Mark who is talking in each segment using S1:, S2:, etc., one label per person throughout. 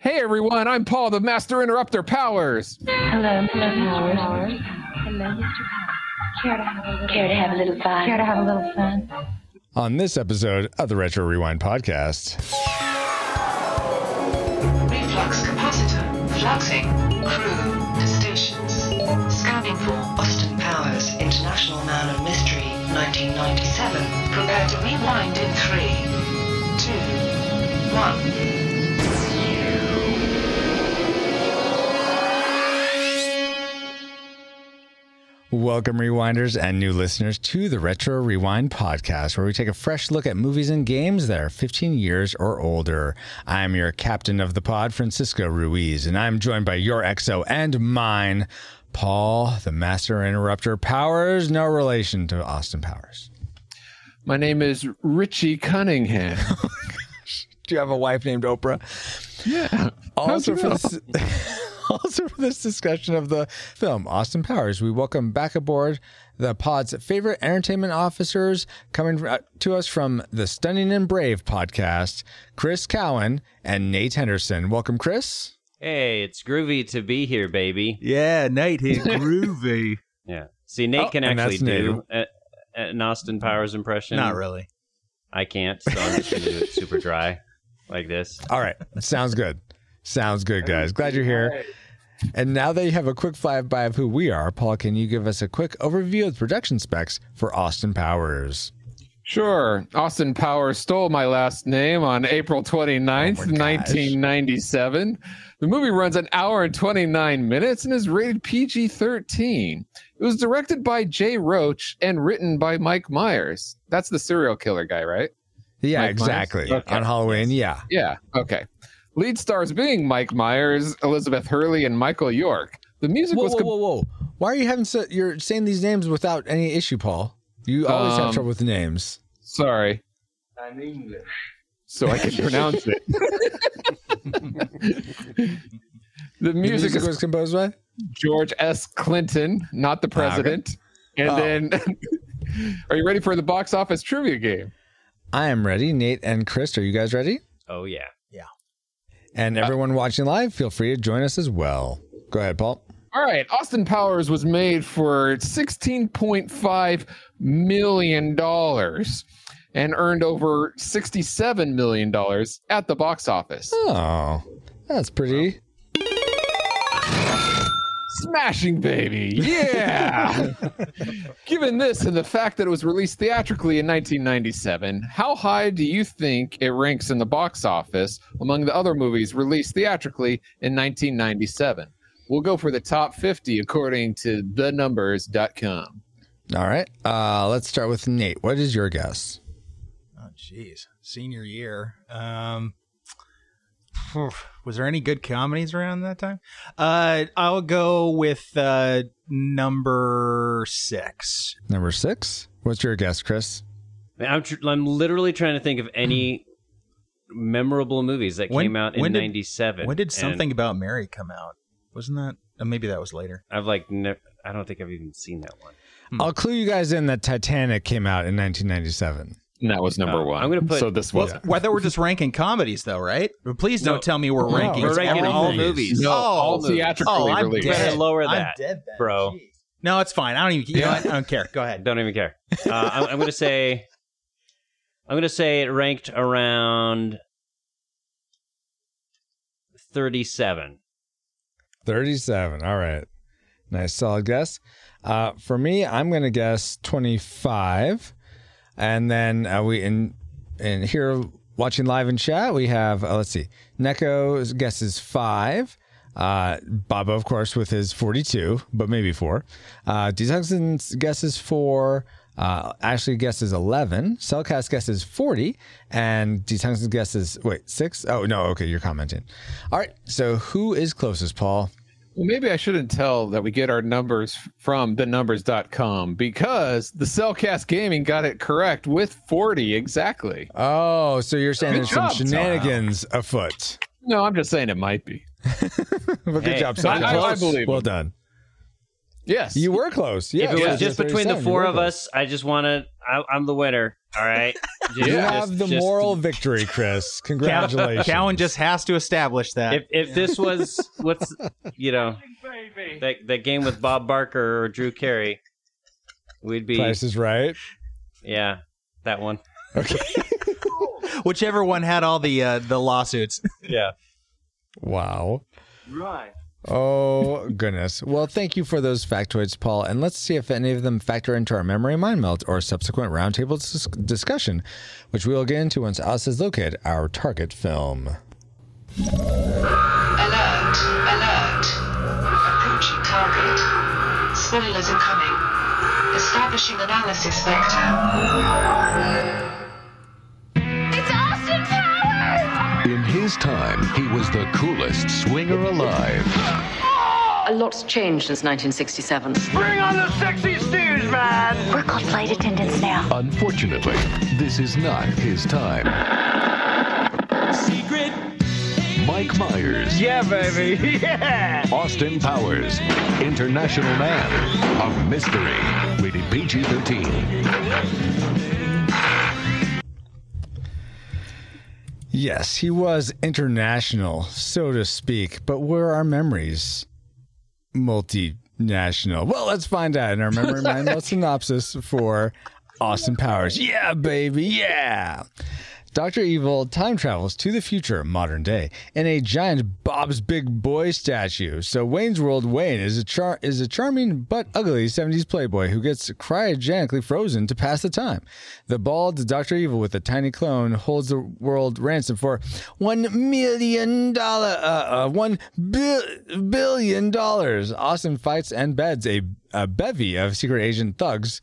S1: Hey everyone, I'm Paul, the Master Interrupter Powers.
S2: Hello, Mr. Powers. Hello, Mr. Powers. Care to have a little Care to have a little fun? Care to have a little fun?
S3: On this episode of the Retro Rewind podcast,
S4: Reflux capacitor. Fluxing. Crew to stations. Scanning for Austin Powers, International Man of Mystery, 1997. Prepare to rewind in three, two, one.
S3: Welcome rewinders and new listeners to the Retro Rewind podcast, where we take a fresh look at movies and games that are 15 years or older. I'm your captain of the pod, Francisco Ruiz, and I'm joined by your exo and mine, Paul, the Master Interrupter Powers, no relation to Austin Powers.
S1: My name is Richie Cunningham.
S3: Oh, Do you have a wife named Oprah?
S1: yeah.
S3: Also for
S1: you know?
S3: this, also for this discussion of the film Austin Powers, we welcome back aboard the pod's favorite entertainment officers coming to us from the Stunning and Brave podcast, Chris Cowan and Nate Henderson. Welcome, Chris.
S5: Hey, it's groovy to be here, baby.
S6: Yeah, Nate here, groovy.
S5: Yeah. See, Nate
S3: Oh,
S5: can actually
S3: that's Nate.
S5: do a, an Austin Powers impression.
S6: Not really.
S5: I can't, so I'm just going to do it super dry like this.
S3: All right, sounds good. Sounds good, guys. Glad you're here. And now that you have a quick flyby of who we are, Paul, can you give us a quick overview of the production specs for Austin Powers?
S1: Sure. Austin Powers stole my last name on April 29th,
S3: Oh
S1: 1997. The movie runs an hour and 29 minutes and is rated PG 13. It was directed by Jay Roach and written by Mike Myers. That's the serial killer guy, right?
S3: Yeah,
S1: Mike
S3: exactly.
S1: Okay.
S3: On Halloween, yeah.
S1: Yeah. Okay. Lead stars being Mike Myers, Elizabeth Hurley, and Michael York. The music
S3: Whoa,
S1: was
S3: whoa,
S1: com-
S3: whoa, whoa! Why are you having so, you're saying these names without any issue, Paul? You always have
S1: Um,
S3: trouble with names.
S1: sorry. I'm English. So I can pronounce it. the
S3: The
S1: music is
S3: was composed by.
S1: George S. Clinton, not the
S3: Ah, okay.
S1: president. And
S3: Oh.
S1: then, are you ready for the box office trivia game?
S3: I am ready. Nate and Chris, are you guys ready?
S5: Oh, yeah.
S3: And uh, everyone watching live, feel free to join us as well. Go ahead, Paul.
S1: All right, Austin Powers was made for $16.5 million and earned over $67 million at the box office.
S3: Oh, that's pretty.
S1: Smashing baby. Yeah. Given this and the fact that it was released theatrically in 1997, how high do you think it ranks in the box office among the other movies released theatrically in 1997? We'll go for the top 50 according to thenumbers.com.
S3: All right. Uh, let's start with Nate. What is your guess?
S6: Oh, jeez. Senior year. Um, phew, was there any good comedies around that time? Uh, I'll go with uh, number six.
S3: Number six. What's your guess, Chris?
S5: I'm, tr- I'm literally trying to think of any memorable movies that
S6: When-
S5: came out in
S6: when did-
S5: 97.
S6: When did
S5: and
S6: something about Mary come out? Wasn't that? Uh, maybe that was later.
S5: I've like, ne- I don't think I've even seen that one.
S6: Hmm.
S3: I'll clue you guys in that Titanic came out in 1997.
S1: And that was number
S5: Uh,
S1: one.
S5: I'm gonna put-
S1: So this
S6: Well,
S1: was.
S6: whether we're just ranking comedies, though, right? Please don't tell me we're
S3: No,
S6: ranking.
S5: We're ranking
S6: every
S5: all
S6: movie.
S5: movies.
S1: No, all
S5: movies.
S1: theatrically
S6: Oh, I'm
S1: released.
S6: dead.
S5: Better lower
S6: I'm
S5: that,
S6: dead then.
S5: bro.
S6: Jeez. No, it's fine. I don't even. You know what? I don't care. Go ahead.
S5: Don't even care. Uh, I'm, I'm going to say, I'm going to say it ranked around 37.
S3: 37. All right. Nice, solid guess. Uh, for me, I'm going to guess 25. And then uh, we in and here watching live in chat, we have uh, let's see, Neko guesses five. Uh, Baba, of course, with his 42, but maybe four. Uh, D. Tungsten's guesses four. Uh, Ashley guesses 11. Cellcast guesses 40. And D. Tungsten's guesses, wait, six? Oh, no. Okay. You're commenting. All right. So who is closest, Paul?
S1: Well, maybe I shouldn't tell that we get our numbers from thenumbers.com because the Cellcast Gaming got it correct with 40 exactly.
S3: Oh, so you're saying
S1: Good
S3: there's
S1: job,
S3: some shenanigans afoot.
S1: No, I'm just saying it might be.
S3: But good
S5: Hey,
S3: job,
S5: I-
S3: Cellcast.
S1: I- I believe
S3: Well
S1: him.
S3: done.
S1: Yes.
S3: You were close. Yeah,
S5: if it
S3: yeah,
S5: was just between the four of
S3: close.
S5: us, I just want to. I'm the winner. All right. Just-
S3: You
S5: just-
S3: have the
S5: just-
S3: moral victory, Chris. Congratulations.
S6: Cowan just has to establish that.
S5: If if this was what's you know that that game with Bob Barker or Drew Carey, we'd be
S3: Price is right.
S5: yeah that one. Okay.
S6: Whichever one had all the uh, the lawsuits.
S5: Yeah.
S3: Wow. Right. Oh, goodness. Well, thank you for those factoids, Paul. And let's see if any of them factor into our memory mind melt or subsequent roundtable dis- discussion, which we will get into once Alice has located our target film.
S4: Alert! Alert! Approaching target. Spoilers incoming. Establishing analysis vector.
S7: In his time, he was the coolest swinger alive.
S8: A lot's changed since 1967. Bring on the sexy steers, man!
S2: We're called flight attendants now.
S7: Unfortunately, this is not his time. Secret. Mike Myers.
S9: Yeah, baby. Yeah.
S7: Austin Powers. International Man of Mystery. Rated PG 13.
S3: Yes, he was international, so to speak, but were our memories multinational? Well, let's find out in our memory mind synopsis for Austin Powers. Yeah, baby, yeah. Dr. Evil time travels to the future, modern day, in a giant Bob's Big Boy statue. So Wayne's World Wayne is a char- is a charming but ugly 70s playboy who gets cryogenically frozen to pass the time. The bald Dr. Evil with a tiny clone holds the world ransom for one million dollar, uh, uh, one bi- billion dollars. Austin fights and beds a, a bevy of secret agent thugs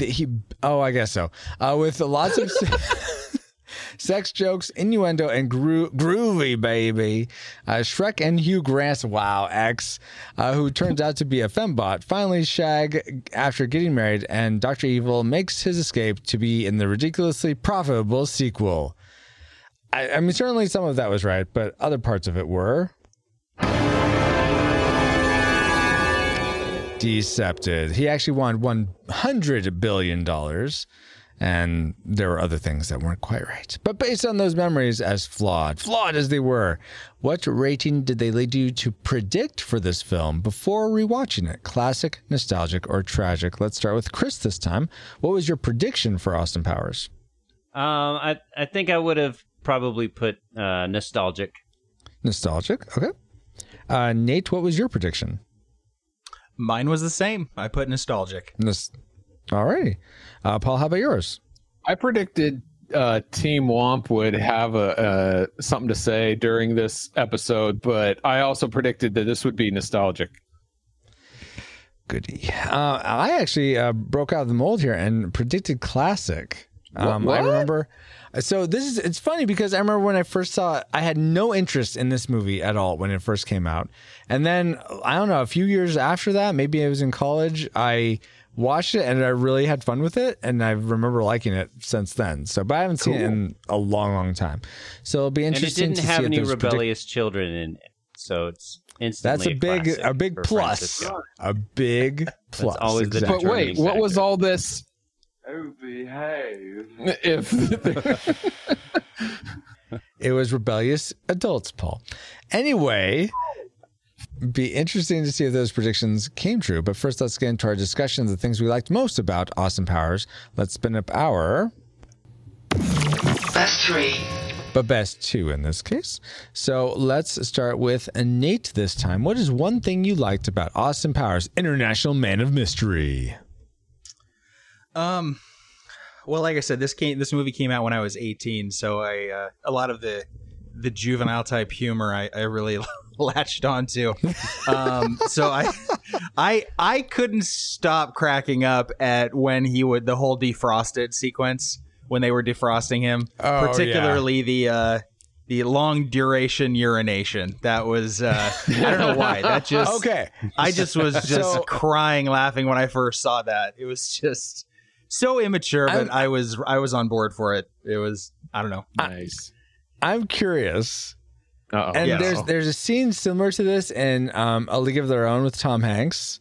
S3: he oh i guess so. Uh, with lots of se- sex jokes innuendo and gro- groovy baby. Uh, shrek and hugh grant's wow ex uh, who turns out to be a fembot. Finally shag after getting married and dr evil makes his escape to be in the ridiculously profitable sequel. I, I mean certainly some of that was right but other parts of it were decepted. He actually won one hundred billion dollars, and there were other things that weren't quite right. But based on those memories, as flawed, flawed as they were, what rating did they lead you to predict for this film before rewatching it? Classic, nostalgic, or tragic? Let's start with Chris this time. What was your prediction for Austin Powers?
S5: Um, I I think I would have probably put uh, nostalgic.
S3: Nostalgic. Okay. Uh, Nate, what was your prediction?
S6: Mine was the same. I put nostalgic.
S3: Nos- Alrighty. Uh, Paul, how about yours?
S1: I predicted uh, Team Womp would have a, uh, something to say during this episode, but I also predicted that this would be nostalgic.
S3: Goody. Uh, I actually uh, broke out of the mold here and predicted classic. Um, I remember. So this is it's funny because I remember when I first saw it, I had no interest in this movie at all when it first came out, and then I don't know a few years after that, maybe I was in college, I watched it and I really had fun with it, and I remember liking it since then. So, but I haven't seen it in a long, long time. So it'll be interesting.
S5: And it didn't
S3: to
S5: have
S3: see
S5: any
S3: there's predict-
S5: rebellious children in it, so it's instantly.
S3: That's
S5: instantly
S3: a big,
S5: classic
S3: a big plus,
S5: Francisco.
S3: a big plus.
S5: always the
S3: exactly.
S1: But wait,
S5: Determining
S1: what was all this?
S9: Oh, behave.
S1: If
S3: It was rebellious adults, Paul. Anyway, be interesting to see if those predictions came true. But first, let's get into our discussion of the things we liked most about Austin Powers. Let's spin up our,
S4: Best three.
S3: but best two in this case. So let's start with Nate this time. What is one thing you liked about Austin Powers, International Man of Mystery?
S6: Um, well, like I said, this came this movie came out when I was 18, so I uh, a lot of the the juvenile type humor I, I really latched onto. Um, so I I I couldn't stop cracking up at when he would the whole defrosted sequence when they were defrosting him,
S3: Oh,
S6: particularly the uh, the long duration urination. That was uh, I don't know why that just
S3: Okay.
S6: I just was just
S3: So-
S6: crying laughing when I first saw that. It was just so immature, but
S3: I'm-
S6: I was I was on board for it. It was I don't know.
S1: nice.
S3: I'm curious.
S1: Uh-oh.
S3: And
S6: Yeah.
S3: there's there's a scene similar to this in um, A League of Their Own with Tom Hanks,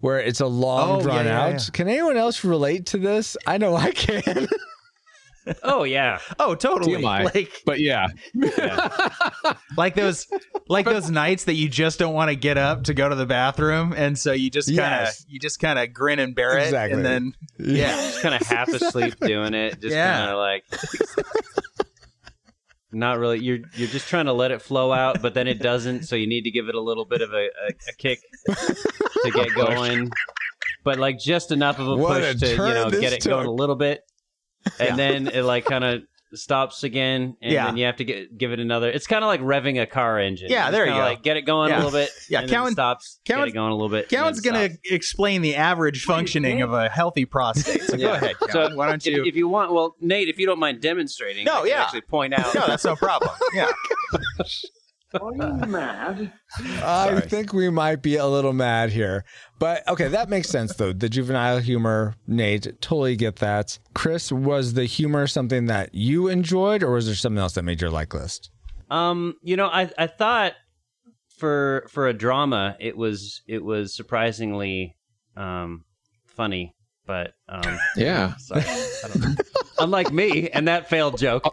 S3: where it's a long
S6: Oh,
S3: drawn
S6: yeah, yeah,
S3: out.
S6: yeah.
S3: Can anyone else relate to this? I know I can.
S5: Oh yeah.
S6: Oh, totally.
S1: TMI.
S6: Like
S1: But yeah,
S6: like those like those nights that you just don't want to get up to go to the bathroom, and so you just kind of
S3: Yes.
S6: you just kind of grin and bear it,
S3: Exactly.
S6: and then
S5: Yeah, just kind of half asleep doing it. Just
S6: Yeah.
S5: kind of like not really. You're you're just trying to let it flow out, but then it doesn't. So you need to give it a little bit of a, a, a kick to get going. But like just enough of a
S3: What
S5: push
S3: a
S5: to you know get it going a little bit, and then it like kind of stops again, and
S6: Yeah.
S5: then you have to get give it another. It's kind of like revving a car engine.
S6: Yeah,
S5: Just
S6: there you go.
S5: Like get it going
S6: Yeah.
S5: a little bit.
S6: Yeah,
S5: and then it
S6: Cowan-
S5: stops. get it going a little bit. and
S6: Cowan's gonna
S5: stops.
S6: explain the average functioning of a healthy prostate. So go
S5: Yeah.
S6: ahead,
S5: So
S6: Why don't
S5: if,
S6: you?
S5: if you want, well, Nate, if you don't mind demonstrating,
S6: No,
S5: I
S6: yeah.
S5: actually point out.
S6: no, that's no problem. Yeah.
S9: Oh, Are you mad?
S3: I think we might be a little mad here. But okay, that makes sense though. The juvenile humor, Nate, totally get that. Chris, was the humor something that you enjoyed or was there something else that made your like list?
S5: Um, you know, I I thought for for a drama, it was it was surprisingly um funny, but um,
S1: yeah.
S5: sorry, I don't unlike me and that failed joke.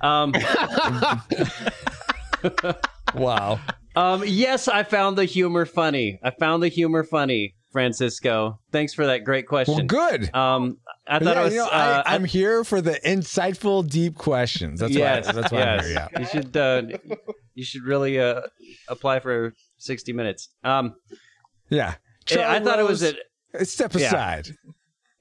S5: Um,
S3: Wow.
S5: um, yes, I found the humor funny. I found the humor funny, Francisco. Thanks for that great
S3: Well,
S5: question.
S3: good.
S5: Um, I thought
S3: Yeah,
S5: it was.
S3: you know,
S5: uh,
S3: I, I'm here for the insightful, deep questions. That's
S5: yes,
S3: why. That's why I'm here. Yeah.
S5: You should uh, you should really uh, apply for sixty minutes. Um,
S3: Yeah.
S5: yeah, I thought it was
S3: Rose,
S5: a
S3: step
S5: yeah.
S3: aside.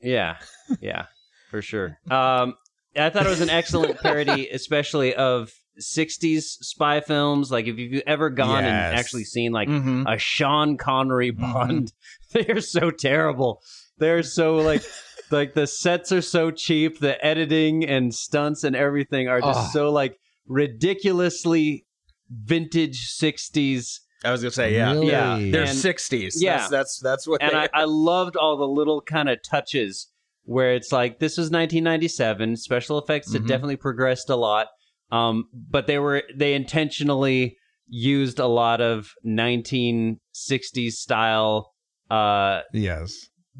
S5: yeah, yeah, for sure. Um, I thought it was an excellent parody, especially of '60s spy films. Like if you've ever gone and actually seen like
S6: Mhm.
S5: a Sean Connery Bond, they're so terrible. They're so like. Like the sets are so cheap, the editing and stunts and everything are just
S1: Oh.
S5: so like ridiculously vintage 60s
S6: I was gonna say yeah.
S3: Really?
S5: Yeah.
S6: They're
S5: And-
S6: sixties.
S5: yeah.
S6: That's, that's that's what.
S5: and I, I loved all the little kind of touches where it's like this was 1997 special effects had
S6: Mhm.
S5: definitely progressed a lot um, but they were they intentionally used a lot of 1960s style uh
S3: Yes.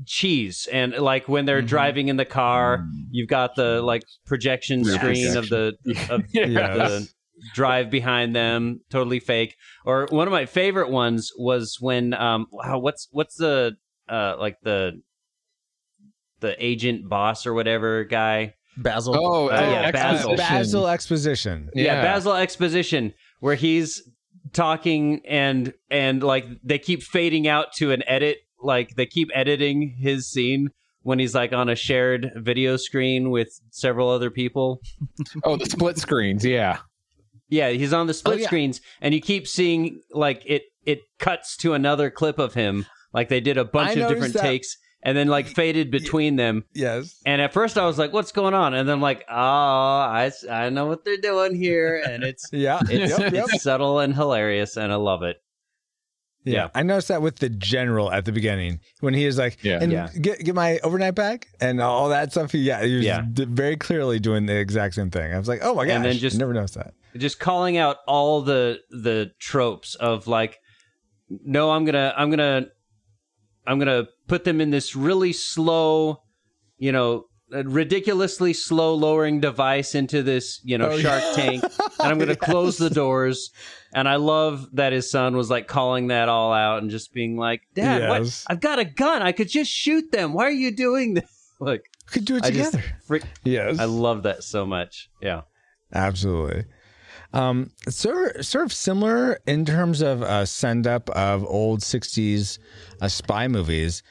S5: cheese and like when they're
S6: Mhm.
S5: driving in the car you've got the like projection
S1: Yeah,
S5: screen of the of
S3: Yes.
S5: the drive behind them totally fake or one of my favorite ones was when um wow, what's what's the uh like the the agent boss or whatever guy
S6: Basil.
S1: Oh,
S5: Uh, yeah, Basil.
S1: exposition.
S3: Basil exposition.
S5: yeah. basil exposition where he's talking and and like they keep fading out to an edit like they keep editing his scene when he's like on a shared video screen with several other people
S1: Oh, the split screens. Yeah.
S5: Yeah, he's on the split
S3: Oh, yeah.
S5: screens, and you keep seeing like it. It cuts to another clip of him, like they did a bunch
S3: I
S5: of different
S3: that.
S5: takes, and then like faded between them.
S3: Yes.
S5: And at first, I was like, "What's going on?" And then I'm like, "Oh, I, s- I know what they're doing here," and it's
S3: Yeah.
S5: it's,
S3: Yep, yep.
S5: it's subtle and hilarious, and I love it.
S3: Yeah.
S5: Yeah.
S3: I noticed that with the general at the beginning when he is like,
S1: Yeah.
S3: and
S5: Yeah.
S3: get get my overnight bag and all that stuff. Yeah, he was
S5: Yeah.
S3: d- very clearly doing the exact same thing. I was like, oh my gosh,
S5: And then just-
S3: never noticed that.
S5: Just calling out all the the tropes of like, no, I'm gonna I'm gonna I'm gonna put them in this really slow, you know, ridiculously slow lowering device into this, you know,
S3: Oh,
S5: shark
S3: yeah.
S5: tank, and I'm gonna close the doors. And I love that his son was like calling that all out and just being like, "Dad,
S3: Yes.
S5: what? I've got a gun. I could just shoot them. Why are you doing this?" Like,
S3: Could do it
S5: I just,
S3: together.
S5: frick,
S3: yes.
S5: I love that so much. Yeah.
S3: Absolutely. Um, sort of, sort of similar in terms of uh, send up of old '60s uh, spy movies.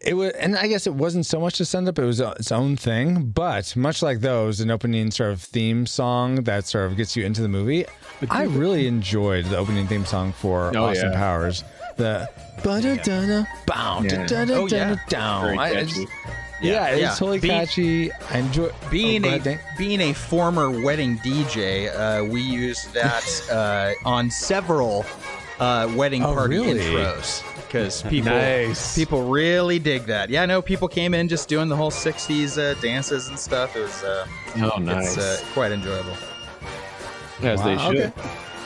S3: It was, and I guess it wasn't so much a send up; it was uh, its own thing. But much like those, an opening sort of theme song that sort of gets you into the movie. I really enjoyed the opening theme song for
S1: Oh,
S3: Austin
S1: yeah.
S3: Powers. The ba-da-da-da, bow,
S1: Yeah.
S3: da-da-da-da,
S6: Oh, yeah.
S3: down.
S1: Very
S3: I- it's-
S1: catchy.
S3: Yeah, it's totally catchy. I enjoy
S6: being
S3: oh,
S6: a
S3: ahead,
S6: being a former wedding DJ, uh, we use that uh, on several uh, wedding
S3: Oh,
S6: party
S3: really?
S6: intros because people
S1: Nice.
S6: people really dig that. Yeah, I know people came in just doing the whole '60s uh, dances and stuff. It was uh,
S1: Oh, nice.
S6: it's uh, quite enjoyable.
S1: As they should.
S3: okay.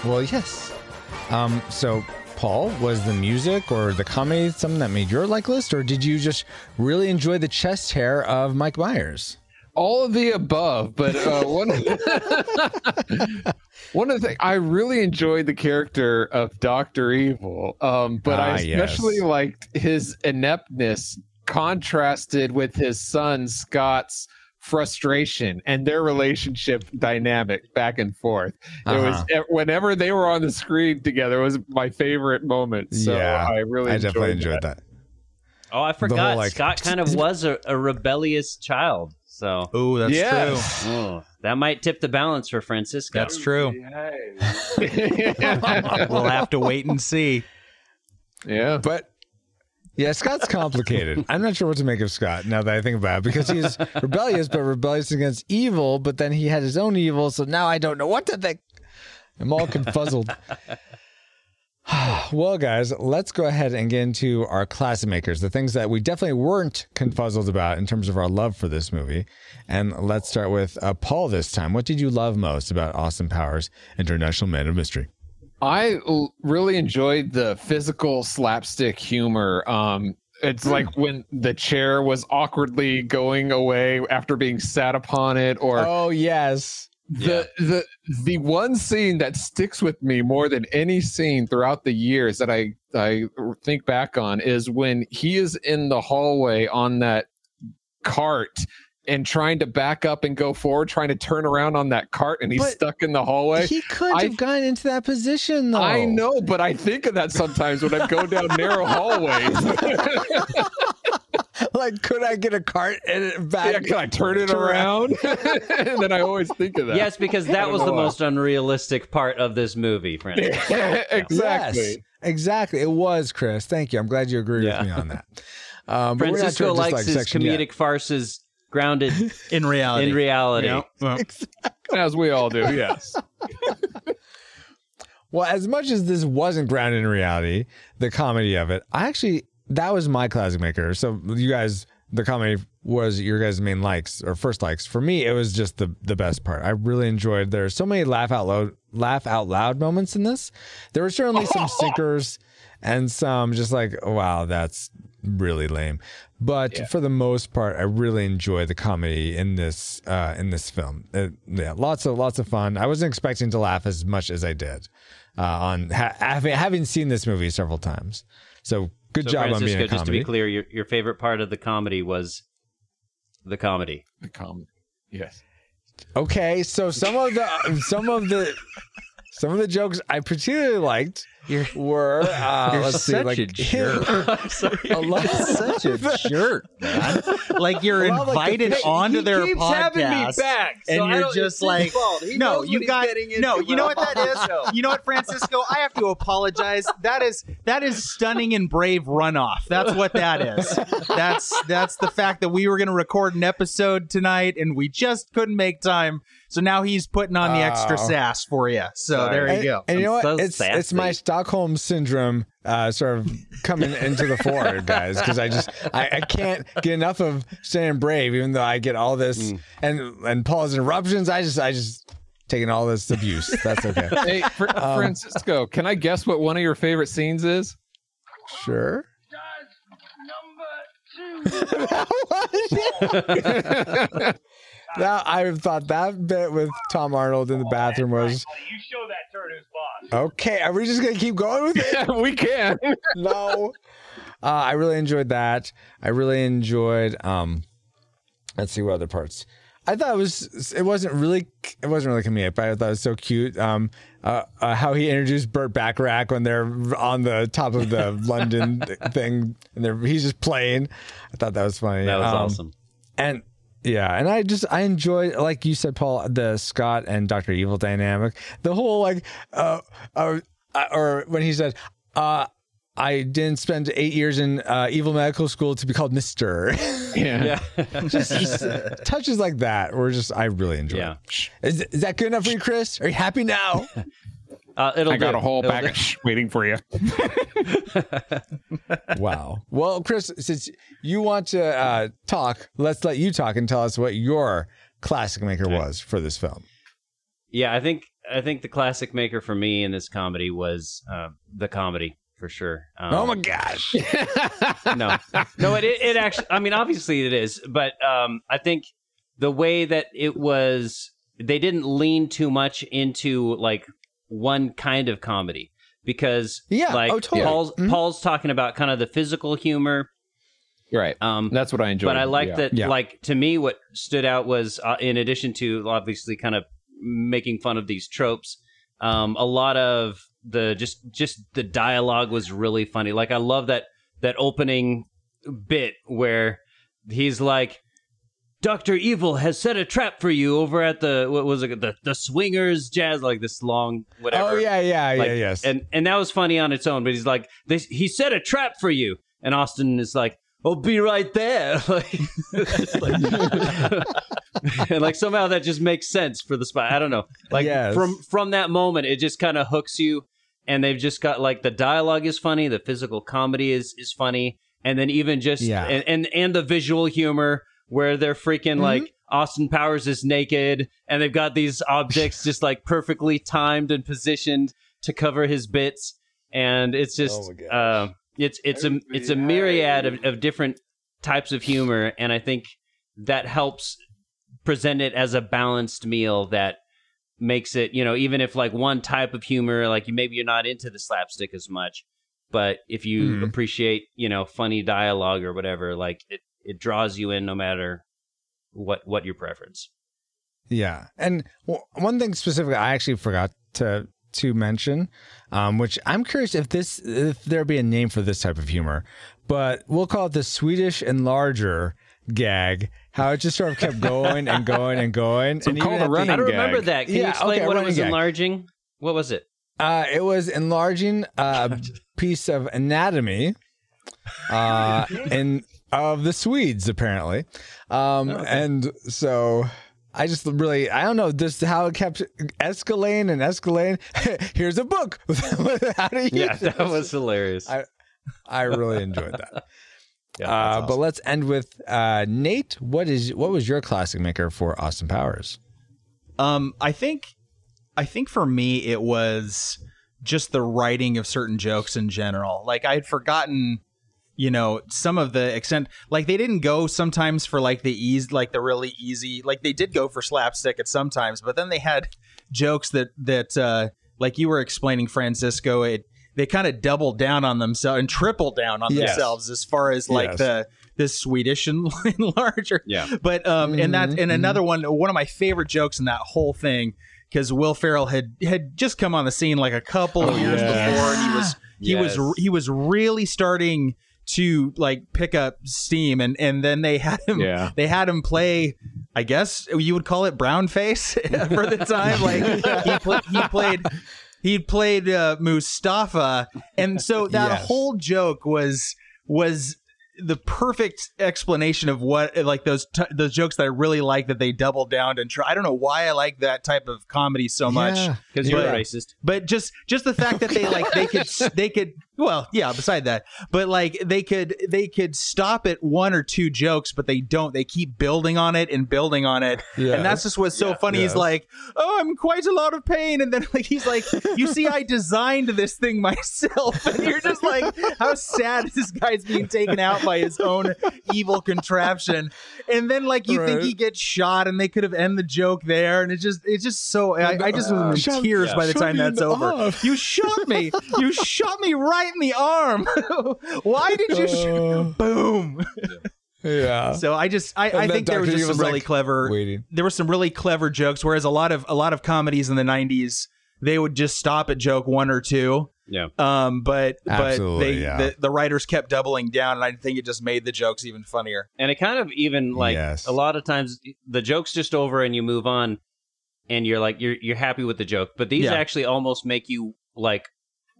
S3: Well, yes. Um, so, Paul, was the music or the comedy something that made your like list, or did you just really enjoy the chest hair of Mike Myers?
S1: all of the above but uh, one of one of the things i really enjoyed the character of dr evil um, but i
S3: Ah,
S1: especially
S3: yes.
S1: liked his ineptness contrasted with his son scott's frustration and their relationship dynamic back and forth it was
S3: Uh-huh.
S1: whenever they were on the screen together it was my favorite moment so
S3: Yeah,
S1: i really
S3: I definitely
S1: enjoyed,
S3: enjoyed
S1: that.
S3: that.
S5: Oh, I forgot.
S3: like-
S5: Scott kind of was a, a rebellious child. So
S6: Oh, that's
S1: Yes.
S6: true.
S5: oh, that might tip the balance for Francisco.
S6: That's true. We'll have to wait and see.
S1: yeah
S3: But yeah, Scott's complicated. I'm not sure what to make of Scott now that I think about it because he's rebellious, but rebellious against evil. But then he had his own evil, so now I don't know what to think. I'm all confuzzled. well, guys, let's go ahead and get into our classic makers, the things that we definitely weren't confuzzled about in terms of our love for this movie. And let's start with uh, Paul this time. What did you love most about Austin Powers, International Man of Mystery?
S1: I l- really enjoyed the physical slapstick humor. Um, it's like when the chair was awkwardly going away after being sat upon it, or
S3: Oh, yes.
S1: the the the one scene that sticks with me more than any scene throughout the years that I I think back on is when he is in the hallway on that cart and trying to back up and go forward, trying to turn around on that cart, and he's
S3: But
S1: stuck in the hallway.
S3: He could
S1: I-
S3: have gotten into that position, though.
S1: I know, but I think of that sometimes when I go down narrow hallways.
S3: like, could I get a cart and it back?
S1: yeah, can I turn it around? and then I always think of that.
S5: Yes, because that was the
S1: why.
S5: most unrealistic part of this movie, Francisco.
S1: exactly.
S3: Yes, exactly. It was Chris. Thank you. I'm glad you agree
S5: Yeah.
S3: with me on that. Um, but we're not
S5: Francisco
S3: sure, just,
S5: likes
S3: like,
S5: his comedic
S3: yet.
S5: farces grounded
S6: In reality.
S5: in reality.
S6: Yeah. Well,
S1: As we all do, yes.
S3: Well, as much as this wasn't grounded in reality, the comedy of it, I actually that was my classic maker. So you guys, the comedy was your guys' main likes or first likes. For me, it was just the the best part. I really enjoyed. There's so many laugh out loud laugh out loud moments in this. There were certainly some sinkers and some just like wow, that's really lame. But for the most part, I really enjoy the comedy in this uh, in this film. It- yeah, lots of lots of fun. I wasn't expecting to laugh as much as I did uh, on ha- having having seen this movie several times. So good
S5: So
S3: job on being
S5: Francisco,
S3: a
S5: just to be clear, your, your favorite part of the comedy was the comedy.
S1: The comedy. Yes.
S3: Okay, so some of the some of the some of the jokes I particularly liked were uh,
S6: You're
S3: let's see,
S6: such
S3: like
S6: a jerk.
S3: a lot-
S6: such a jerk, man. Like you're
S3: Well, like the
S6: invited
S3: thing-
S6: onto their podcast, and you're just like, no, you got no. You know what that is? You know what, Francisco? I have to apologize. That is that is stunning and brave runoff. That's what that is. That's that's the fact that we were going to record an episode tonight, and we just couldn't make time. So now he's putting on the extra
S3: Oh.
S6: sass for you. So there you
S3: and,
S6: go.
S3: and you know what?
S5: So
S3: it's it's my. Stockholm syndrome uh, sort of coming into the fore, guys, because I just I, I can't get enough of staying brave, even though I get all this
S5: Mm.
S3: and and Paul's interruptions. I just I just taking all this abuse. That's okay.
S1: Hey, Fr-
S3: Um,
S1: Francisco, can I guess what one of your favorite scenes is?
S3: sure. Now I thought that bit with Tom Arnold in the bathroom was
S9: You show that turd who's boss.
S3: okay. Are we just gonna keep going with it?
S1: Yeah, we can.
S3: no. Uh, I really enjoyed that. I really enjoyed. Um, let's see what other parts. I thought it was. It wasn't really. It wasn't really comedic, but I thought it was so cute. Um, uh, uh, how he introduced Burt Bacharach when they're on the top of the London thing, and they're, he's just playing. I thought that was funny.
S5: That was
S3: Um,
S5: awesome.
S3: and yeah, and I just I enjoy like you said, Paul, the Scott and Doctor Evil dynamic. The whole like, uh, uh, uh, or when he said, uh, "I didn't spend eight years in uh, evil medical school to be called Mister."
S1: Yeah.
S3: just touches like that were just I really enjoy.
S5: Yeah.
S3: Is, is that good enough for you, Chris? Are you happy now?
S5: Uh, it'll
S1: I got
S5: do.
S1: a whole
S5: It'll
S1: bag
S5: do.
S1: of shh waiting for you.
S3: wow. Well, Chris, since you want to uh, talk, let's let you talk and tell us what your classic maker was for this film.
S5: Yeah, I think I think the classic maker for me in this comedy was uh, the comedy for sure. Um,
S3: oh my gosh.
S5: no, no, it, it actually. I mean, obviously it is, but um, I think the way that it was, they didn't lean too much into like one kind of comedy because
S3: Yeah,
S5: like
S3: oh, totally.
S5: Paul's
S3: Mhm.
S5: Paul's talking about kind of the physical humor.
S1: right.
S5: Um,
S1: That's what I enjoy.
S5: but I like
S1: yeah.
S5: that.
S3: Yeah.
S5: Like to me, what stood out was, uh, in addition to obviously kind of making fun of these tropes, um, a lot of the just just the dialogue was really funny. Like I love that that opening bit where he's like. Doctor Evil has set a trap for you over at the what was it the the swingers jazz like this long whatever
S3: Oh yeah, yeah,
S5: like,
S3: yeah, yes.
S5: And and that was funny on its own, but he's like, this, he set a trap for you, and Austin is like, "I'll be right there," like, like- and like somehow that just makes sense for the spot. I don't know, like
S3: Yes.
S5: from from that moment, it just kind of hooks you, and they've just got like the dialogue is funny, the physical comedy is is funny, and then even just
S3: Yeah.
S5: and and, and the visual humor where they're freaking like. Austin Powers is naked, and they've got these objects just like perfectly timed and positioned to cover his bits, and it's just
S3: Oh
S5: uh, it's it's a it's a myriad of, of different types of humor, and I think that helps present it as a balanced meal that makes it you know even if like one type of humor like you maybe you're not into the slapstick as much, but if you
S3: Mhm.
S5: appreciate you know funny dialogue or whatever, like it it draws you in no matter what what your preference.
S3: Yeah, and w- one thing specifically, I actually forgot to to mention, um, which I'm curious if this if there be a name for this type of humor, but we'll call it the Swedish enlarger gag. How it just sort of kept going and going and going.
S1: So
S3: and
S1: called
S3: even
S1: a
S3: at the-
S1: running gag.
S5: I don't remember
S1: gag.
S5: that. Can
S3: Yeah,
S5: you explain
S3: okay,
S5: what it was
S3: gag.
S5: enlarging? What was it?
S3: Uh, it was enlarging a piece of anatomy, uh, and of the Swedes apparently, um, and so I just really I don't know just how it kept escalating and escalating. Here's a book. how do you?
S5: Yeah, that
S3: this.
S5: was hilarious.
S3: I I really enjoyed that.
S5: Yeah,
S3: uh,
S5: that's
S3: But let's end with uh, Nate. What is what was your classic maker for Austin Powers?
S6: Um, I think, I think for me it was just the writing of certain jokes in general. Like I had forgotten, you know, some of the extent. Like they didn't go sometimes for like the ease, like the really easy. Like they did go for slapstick at sometimes, but then they had jokes that that uh, like you were explaining, Francisco. It they kind of doubled down on themselves and tripled down on
S3: Yes.
S6: themselves as far as like
S3: Yes.
S6: the the Swedish and larger.
S5: Yeah.
S6: But um, and that
S3: Mhm,
S6: and another one, one of my favorite jokes in that whole thing, because Will Ferrell had had just come on the scene like a couple of years
S3: yes.
S6: before, and he was he
S5: Yes.
S6: was he was really starting to like pick up steam, and and then they had him
S1: Yeah.
S6: they had him play. I guess you would call it brown face for the time. Like he, he played he played uh, Mustafa, and so that
S3: Yes.
S6: whole joke was was the perfect explanation of what like those t- those jokes that I really like that they doubled down and try. I don't know why I like that type of comedy so much,
S3: Yeah.
S5: Because you're racist.
S6: but just just the fact that they like they could they could well yeah beside that. But like they could they could stop at one or two jokes but they don't. They keep building on it and building on it.
S3: Yes.
S6: and that's just what's so funny. He's like oh i'm quite a lot of pain. And then like he's like you see i designed this thing myself. And you're just like how sad this guy's being taken out by his own evil contraption? And then like you think he gets shot and they could have end the joke there. And it's just it's just so i, I just was in
S3: Shot-
S6: tears
S3: yeah.
S6: by the time that's over.
S3: arm.
S6: you shot me. You shot me right in the arm why did you sh-
S3: Uh,
S6: boom
S3: yeah.
S6: so i just i, I think there was just some
S3: Evil's
S6: really
S3: like,
S6: clever
S3: waiting.
S6: there were some really clever jokes whereas a lot of a lot of comedies in the 90s they would just stop at joke one or two
S5: Yeah.
S6: um but
S3: Absolutely,
S6: but they
S3: yeah.
S6: the, the writers kept doubling down and i think it just made the jokes even funnier
S5: And it kind of even like
S3: Yes.
S5: a lot of times the joke's just over and you move on and you're like you're you're happy with the joke. But these
S6: Yeah.
S5: actually almost make you like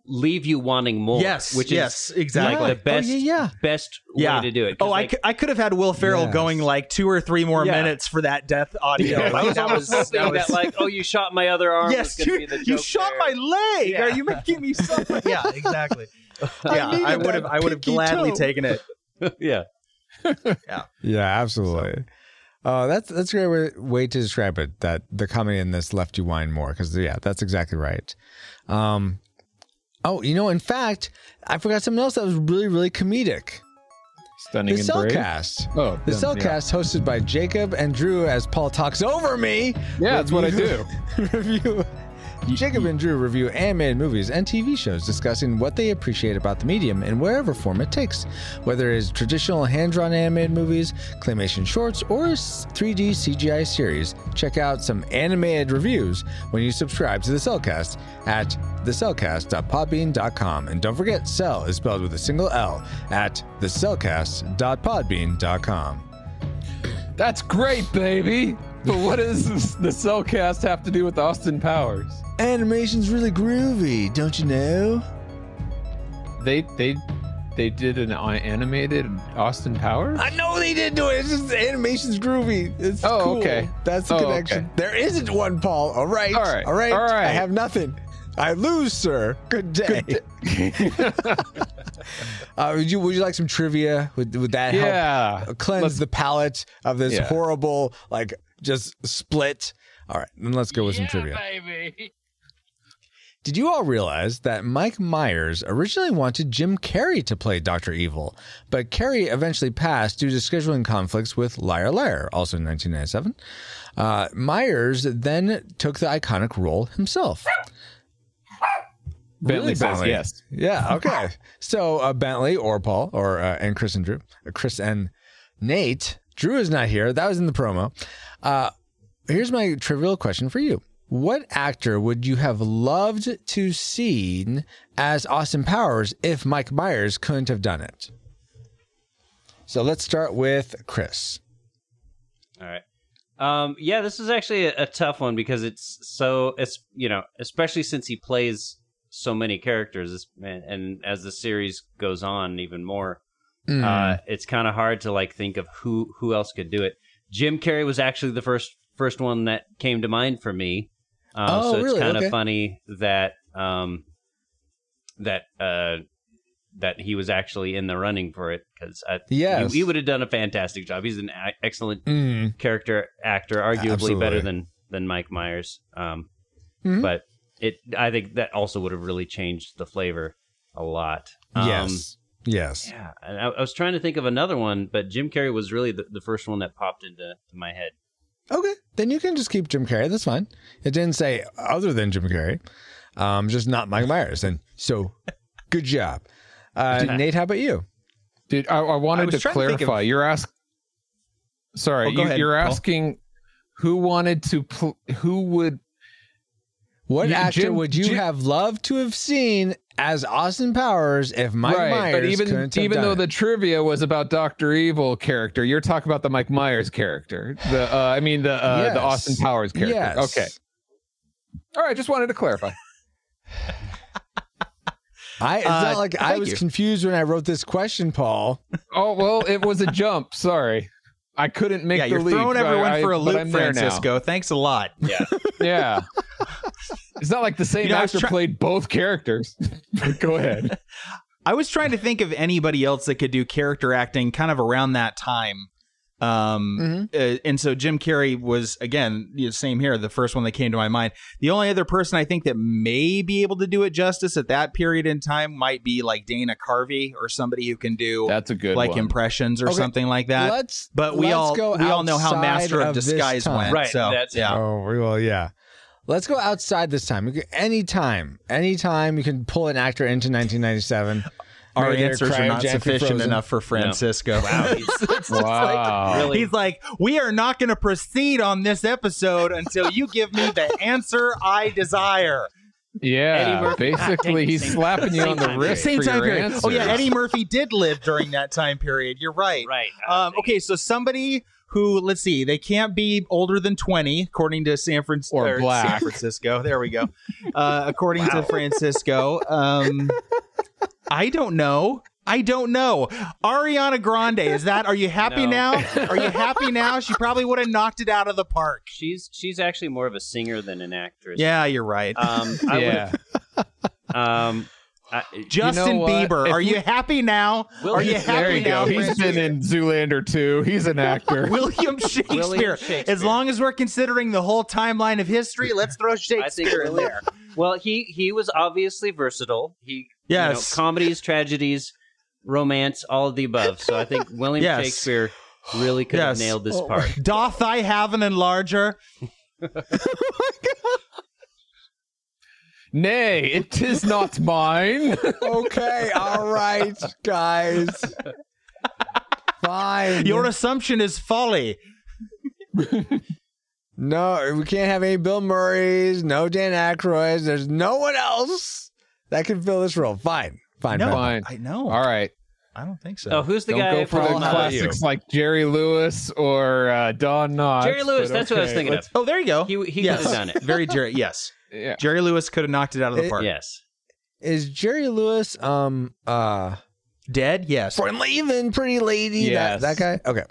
S5: leave you wanting more.
S6: yes
S5: Which
S6: yes
S5: is
S6: exactly
S5: like the best
S3: Oh, yeah, yeah.
S5: best
S6: Yeah.
S5: way to do it.
S6: Oh,
S5: like,
S6: I, could, I could have had Will Ferrell
S3: Yes.
S6: going like two or three more
S5: Yeah.
S6: minutes for that death audio.
S5: I
S6: Like,
S5: was
S6: that was,
S5: almost
S6: that was
S5: that, like, oh, you shot my other arm.
S6: yes,
S5: was
S6: you,
S5: be the
S6: you shot
S5: there.
S6: my leg.
S5: Yeah.
S6: Are you making me suffer? yeah, exactly. Yeah, I would have. I would have gladly
S3: toe.
S6: taken it.
S5: yeah.
S3: Yeah, Yeah. absolutely. Oh, that's that's a great way, way to describe it. That the comedy in this left you whine more because yeah, that's exactly right. Um, oh, you know, in fact, I forgot something else that was really really comedic.
S1: Stunning
S3: The. Cellcast.
S1: Oh,
S3: The
S1: then, yeah.
S3: Cellcast, hosted by Jacob and Drew, as Paul talks over me.
S1: Yeah, that's what I
S3: do. review. Jacob and Drew review animated movies and TV shows, discussing what they appreciate about the medium in whatever form it takes, whether it is traditional hand-drawn animated movies, claymation shorts, or a s- 3D CGI series. Check out some animated reviews when you subscribe to the Cellcast at thecellcast.podbean.com, and don't forget, Cell is spelled with a single L at thecellcast.podbean.com.
S1: That's great, baby. But what does this- the Cellcast have to do with Austin Powers?
S3: Animation's really groovy, don't you know?
S1: They they they did an uh, animated Austin Powers.
S3: I know they did do it. It's just animation's groovy. It's
S1: Oh,
S3: cool.
S1: okay.
S3: That's the
S1: Oh,
S3: connection.
S1: okay.
S3: There isn't one, Paul. All right.
S1: All right.
S3: All right.
S1: All right.
S3: I have nothing. I lose, sir. Good day. uh, would you Would you like some trivia? Would Would that
S1: Yeah.
S3: help cleanse
S1: Let's-
S3: the palate of this
S1: Yeah.
S3: horrible, like, just split? All right. Then let's go with some trivia.
S9: baby.
S3: Did you all realize that Mike Myers originally wanted Jim Carrey to play Dr. Evil, but Carrey eventually passed due to scheduling conflicts with Liar Liar, also in 1997? Uh, Myers then took the iconic role himself.
S1: Bentley says
S3: Bentley?
S1: yes.
S3: Yeah, okay. so uh, Bentley or Paul or uh, and Chris and Drew, uh, Chris and Nate. Drew is not here. That was in the promo. Uh, here's my trivial question for you. What actor would you have loved to seen as Austin Powers if Mike Myers couldn't have done it? So let's start with Chris.
S5: All right. Um, yeah, this is actually a, a tough one because it's so it's you know especially since he plays so many characters and, and as the series goes on even more,
S3: Mm.
S5: uh, it's kind of hard to like think of who who else could do it. Jim Carrey was actually the first first one that came to mind for me. Uh,
S3: Oh,
S5: so it's
S3: really?
S5: kind of
S3: Okay.
S5: funny that um, that uh, that he was actually in the running for it because
S3: Yes.
S5: he, he would have done a fantastic job. He's an a- excellent
S3: Mm.
S5: character actor, arguably
S3: Absolutely.
S5: better than than Mike Myers. Um,
S3: Mhm.
S5: But it, I think that also would have really changed the flavor a lot. Um,
S3: yes. Yes.
S5: Yeah, and I, I was trying to think of another one, but Jim Carrey was really the, the first one that popped into to my head.
S3: Okay, then you can just keep Jim Carrey. That's fine. It didn't say other than Jim Carrey, um, just not Mike Myers. And so, good job, uh, Nate. How about you?
S1: Dude, I, I wanted
S6: I
S1: to
S6: trying to of-
S1: clarify. You're asking. Sorry,
S6: Oh,
S1: you,
S6: ahead,
S1: you're
S6: Paul.
S1: asking who wanted to pl- who would
S3: What
S1: Yeah,
S3: actor
S1: Jim-
S3: would you
S1: Jim-
S3: have loved to have seen as Austin Powers if Mike
S1: right,
S3: Myers
S1: but even
S3: couldn't have
S1: even though
S3: it?
S1: the trivia was about Doctor Evil character, you're talking about the Mike Myers character. The uh, I mean the uh,
S3: Yes.
S1: the Austin Powers character.
S3: Yes.
S1: Okay. All right, just wanted to clarify.
S3: I, it's
S6: Uh,
S3: not like I was
S6: you.
S3: confused when I wrote this question, Paul.
S1: Oh well, it was a jump. Sorry, I couldn't make
S6: yeah,
S1: the
S6: you're
S1: leap.
S6: throwing everyone
S1: I-
S6: for a loop,
S1: I'm now.
S6: Francisco. Thanks a lot. Yeah.
S1: Yeah. it's not like the same
S6: You know,
S1: actor
S6: try-
S1: played both characters. Go ahead.
S6: I was trying to think of anybody else that could do character acting kind of around that time. Um, uh, and so Jim Carrey was again, you know, same here, the first one that came to my mind. The only other person I think that may be able to do it justice at that period in time might be like Dana Carvey or somebody who can do
S1: That's a good
S6: like
S1: one.
S6: impressions or
S3: Okay,
S6: something like that.
S3: let's
S6: but we
S3: let's
S6: all
S3: go
S6: we all know how Master of,
S3: this
S6: Disguise went.
S5: Right,
S6: So
S5: that's-
S6: yeah.
S3: Oh, we will, yeah. Let's go outside this time. We can- Anytime, anytime you can pull an actor into 1997.
S6: Our
S3: Maybe
S6: answers are not sufficient
S3: frozen.
S6: enough for Francisco.
S5: Wow, he's,
S1: Wow.
S5: like really.
S6: He's like, we are not going to proceed on this episode until you give me the answer I desire.
S1: Yeah,
S5: Murphy.
S1: basically, he's slapping you on the wrist
S6: Same
S1: for
S6: time
S1: your
S6: period.
S1: answers.
S6: Oh yeah, Eddie Murphy did live during that time period. You're right.
S5: right.
S6: Um, okay, so somebody who let's see, they can't be older than 20, according to San Francisco.
S1: Or black.
S6: San Francisco. There we go. Uh, according to Francisco, um, I don't know. I don't know. Ariana Grande, is that? Are you happy
S5: No.
S6: now? Are you happy now? She probably would have knocked it out of the park.
S5: she's she's actually more of a singer than an actress.
S6: Yeah, you're right.
S5: Um, I
S1: yeah.
S5: would. Um, I,
S6: Justin
S1: what?
S6: Bieber.
S1: If
S6: Are
S1: we-
S6: you happy now? Are you happy
S1: There you
S6: now?
S1: go. He's been in Zoolander too. He's an actor.
S6: William Shakespeare.
S5: William Shakespeare.
S6: As long as we're considering the whole timeline of history, let's throw
S5: I think
S6: Shakespeare in there.
S5: Well, he he was obviously versatile. He
S6: Yes.
S5: you know, comedies, tragedies, romance, all of the above. So I think William
S6: Yes.
S5: Shakespeare really could have nailed this oh. part.
S6: Doth I have an enlarger?
S1: Oh Nay, it is not mine.
S3: okay, all right, guys. Fine.
S6: Your assumption is folly.
S3: no, we can't have any Bill Murrays, no Dan Aykroyds. There's no one else that can fill this role. Fine, fine,
S6: No,
S3: fine.
S1: Fine.
S6: I know.
S1: All right.
S6: I don't think so.
S5: Oh, who's the
S1: Don't
S5: guy
S1: go for the
S5: from, uh,
S1: classics like Jerry Lewis or uh, Don Knotts.
S5: Jerry Lewis?
S1: but
S5: That's what I was
S1: okay,
S5: thinking
S1: let's-
S5: of.
S6: Oh, there you go.
S5: He he
S6: yes.
S5: could have done it.
S6: Very Jerry. Yes,
S1: Yeah.
S6: Jerry Lewis could have knocked it out of the
S3: It-
S6: park.
S5: Yes.
S3: Is Jerry Lewis um uh
S6: Dead? Yes.
S3: for leaving pretty lady
S1: Yes.
S3: that that guy? Okay.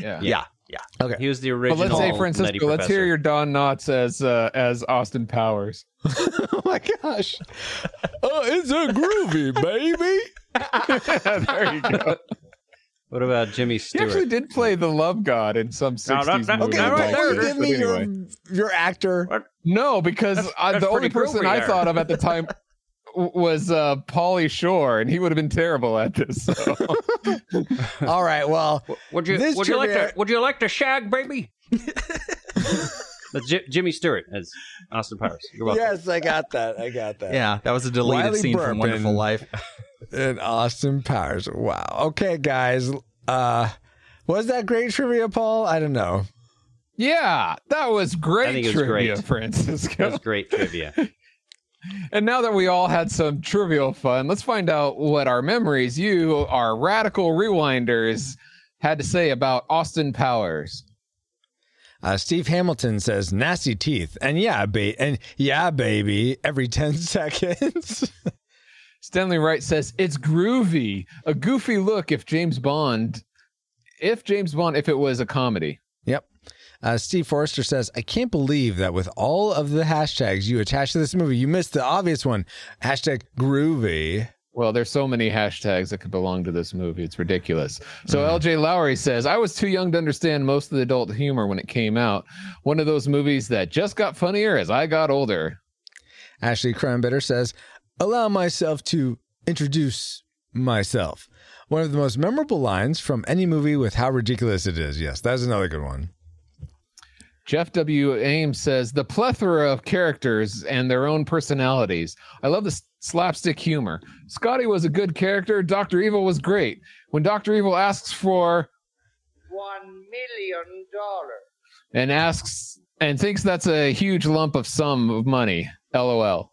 S1: Yeah.
S6: yeah. Yeah. Okay.
S5: He was the
S1: But
S5: original.
S1: let's say Francisco. Let's hear your Don Knotts as uh, as Austin Powers.
S3: oh my gosh. Oh, it's a groovy, baby.
S1: there you go.
S5: What about Jimmy Stewart?
S1: He actually did play the love god in some
S5: No, that-
S1: 60s movie.
S3: Okay,
S5: All right,
S3: can
S5: there
S3: give me
S1: But
S3: your your actor?
S1: No, because
S5: That's-
S1: uh,
S5: that's
S1: the only person
S5: groovy
S1: I
S5: there.
S1: thought of at the time w- was uh, Pauly Shore, and he would have been terrible at this. So.
S3: All right, well,
S5: Would you
S3: This
S5: would you like to would you like to shag, baby? That's J- Jimmy Stewart as Austin Powers. You're welcome.
S3: yes, I got that. I got that.
S6: Yeah, that was a deleted
S3: Wiley
S6: scene
S3: Burp
S6: from Wonderful Life.
S3: And Austin Powers. Wow. Okay, guys. Uh was that great trivia, Paul? I don't know.
S1: yeah, that was great
S5: I think it was
S1: trivia,
S5: great.
S1: Francisco.
S5: That's great trivia.
S1: And now that we all had some trivial fun, let's find out what our memories, you, our radical rewinders, had to say about Austin Powers.
S3: Uh, Steve Hamilton says nasty teeth. And yeah, ba- and yeah, baby, every 10 seconds.
S1: Stanley Wright says it's groovy, a goofy look if James Bond, if James Bond, if it was a comedy.
S3: Yep. Uh, Steve Forrester says, I can't believe that with all of the hashtags you attach to this movie, you missed the obvious one. Hashtag groovy.
S1: Well, there's so many hashtags that could belong to this movie. It's ridiculous. So LJ Lowry says, I was too young to understand most of the adult humor when it came out. One of those movies that just got funnier as I got older.
S3: Ashley Cranbetter says, Allow myself to introduce myself. One of the most memorable lines from any movie with how ridiculous it is. Yes, that's another good one.
S1: Jeff W. Ames says the plethora of characters and their own personalities. I love the slapstick humor. Scotty was a good character. Dr. Evil was great. When Dr. Evil asks for
S9: One million dollars.
S1: and asks and thinks that's a huge lump of sum of money. LOL.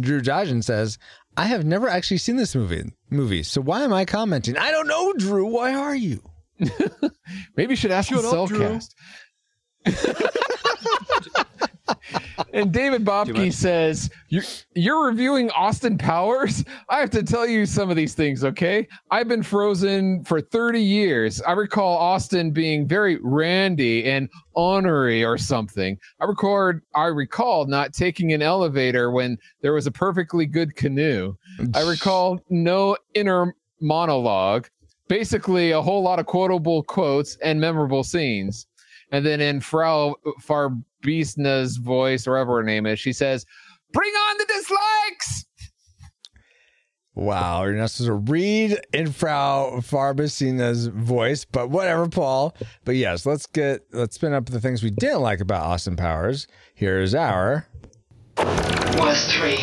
S3: Drew Jojen says, I have never actually seen this movie, movie, so why am I commenting? I don't know, Drew. Why are you?
S1: Maybe you should ask the Cellcast. And David Bobke says, you're, you're reviewing Austin Powers? I have to tell you some of these things, okay? I've been frozen for 30 years. I recall Austin being very randy and honorary or something. I record I recall not taking an elevator when there was a perfectly good canoe. I recall no inner monologue, basically a whole lot of quotable quotes and memorable scenes. And then in Frau Farbissina's voice, or whatever her name is, she says, Bring on the dislikes!
S3: Wow, you're not supposed to read in Frau Farbissina's voice, but whatever, Paul. But yes, let's get let's spin up the things we didn't like about Austin Powers. Here's our
S4: Worst three.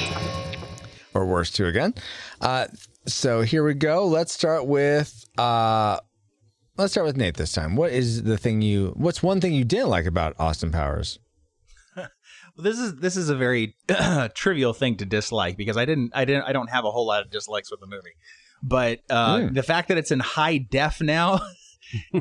S3: or worst two again. Uh, so here we go. Let's start with uh, let's start with Nate this time. What is the thing you? What's one thing you didn't like about Austin Powers?
S6: well, This is this is a very trivial thing to dislike because I didn't I didn't I don't have a whole lot of dislikes with the movie, but uh, the fact that it's in high def now.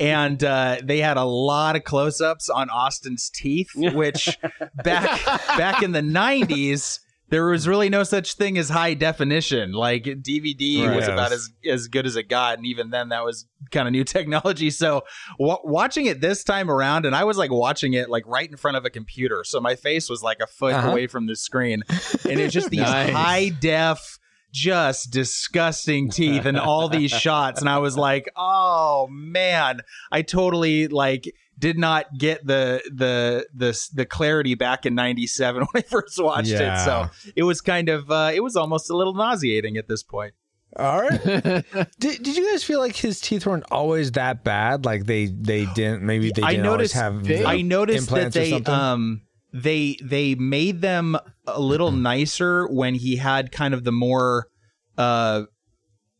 S6: and uh, they had a lot of close-ups on Austin's teeth, which back back in the '90s there was really no such thing as high definition. Like DVD
S3: Right.
S6: was
S3: Yes.
S6: about as as good as it got, and even then that was kind of new technology. So wa watching it this time around, and I was like watching it like right in front of a computer, so my face was like a foot
S3: Uh-huh.
S6: away from the screen, and it's just these
S1: Nice.
S6: high def just disgusting teeth and all these shots and I was like, "Oh man, I totally like did not get the the the the clarity back in 97 when I first watched it." So, it was kind of uh it was almost a little nauseating at this point.
S3: All right. did, did you guys feel like his teeth weren't always that bad? Like they they didn't maybe they
S6: I
S3: didn't
S6: noticed
S3: always have the
S6: I noticed that
S3: implants or
S6: they
S3: something?
S6: um they they made them a little nicer when he had kind of the more uh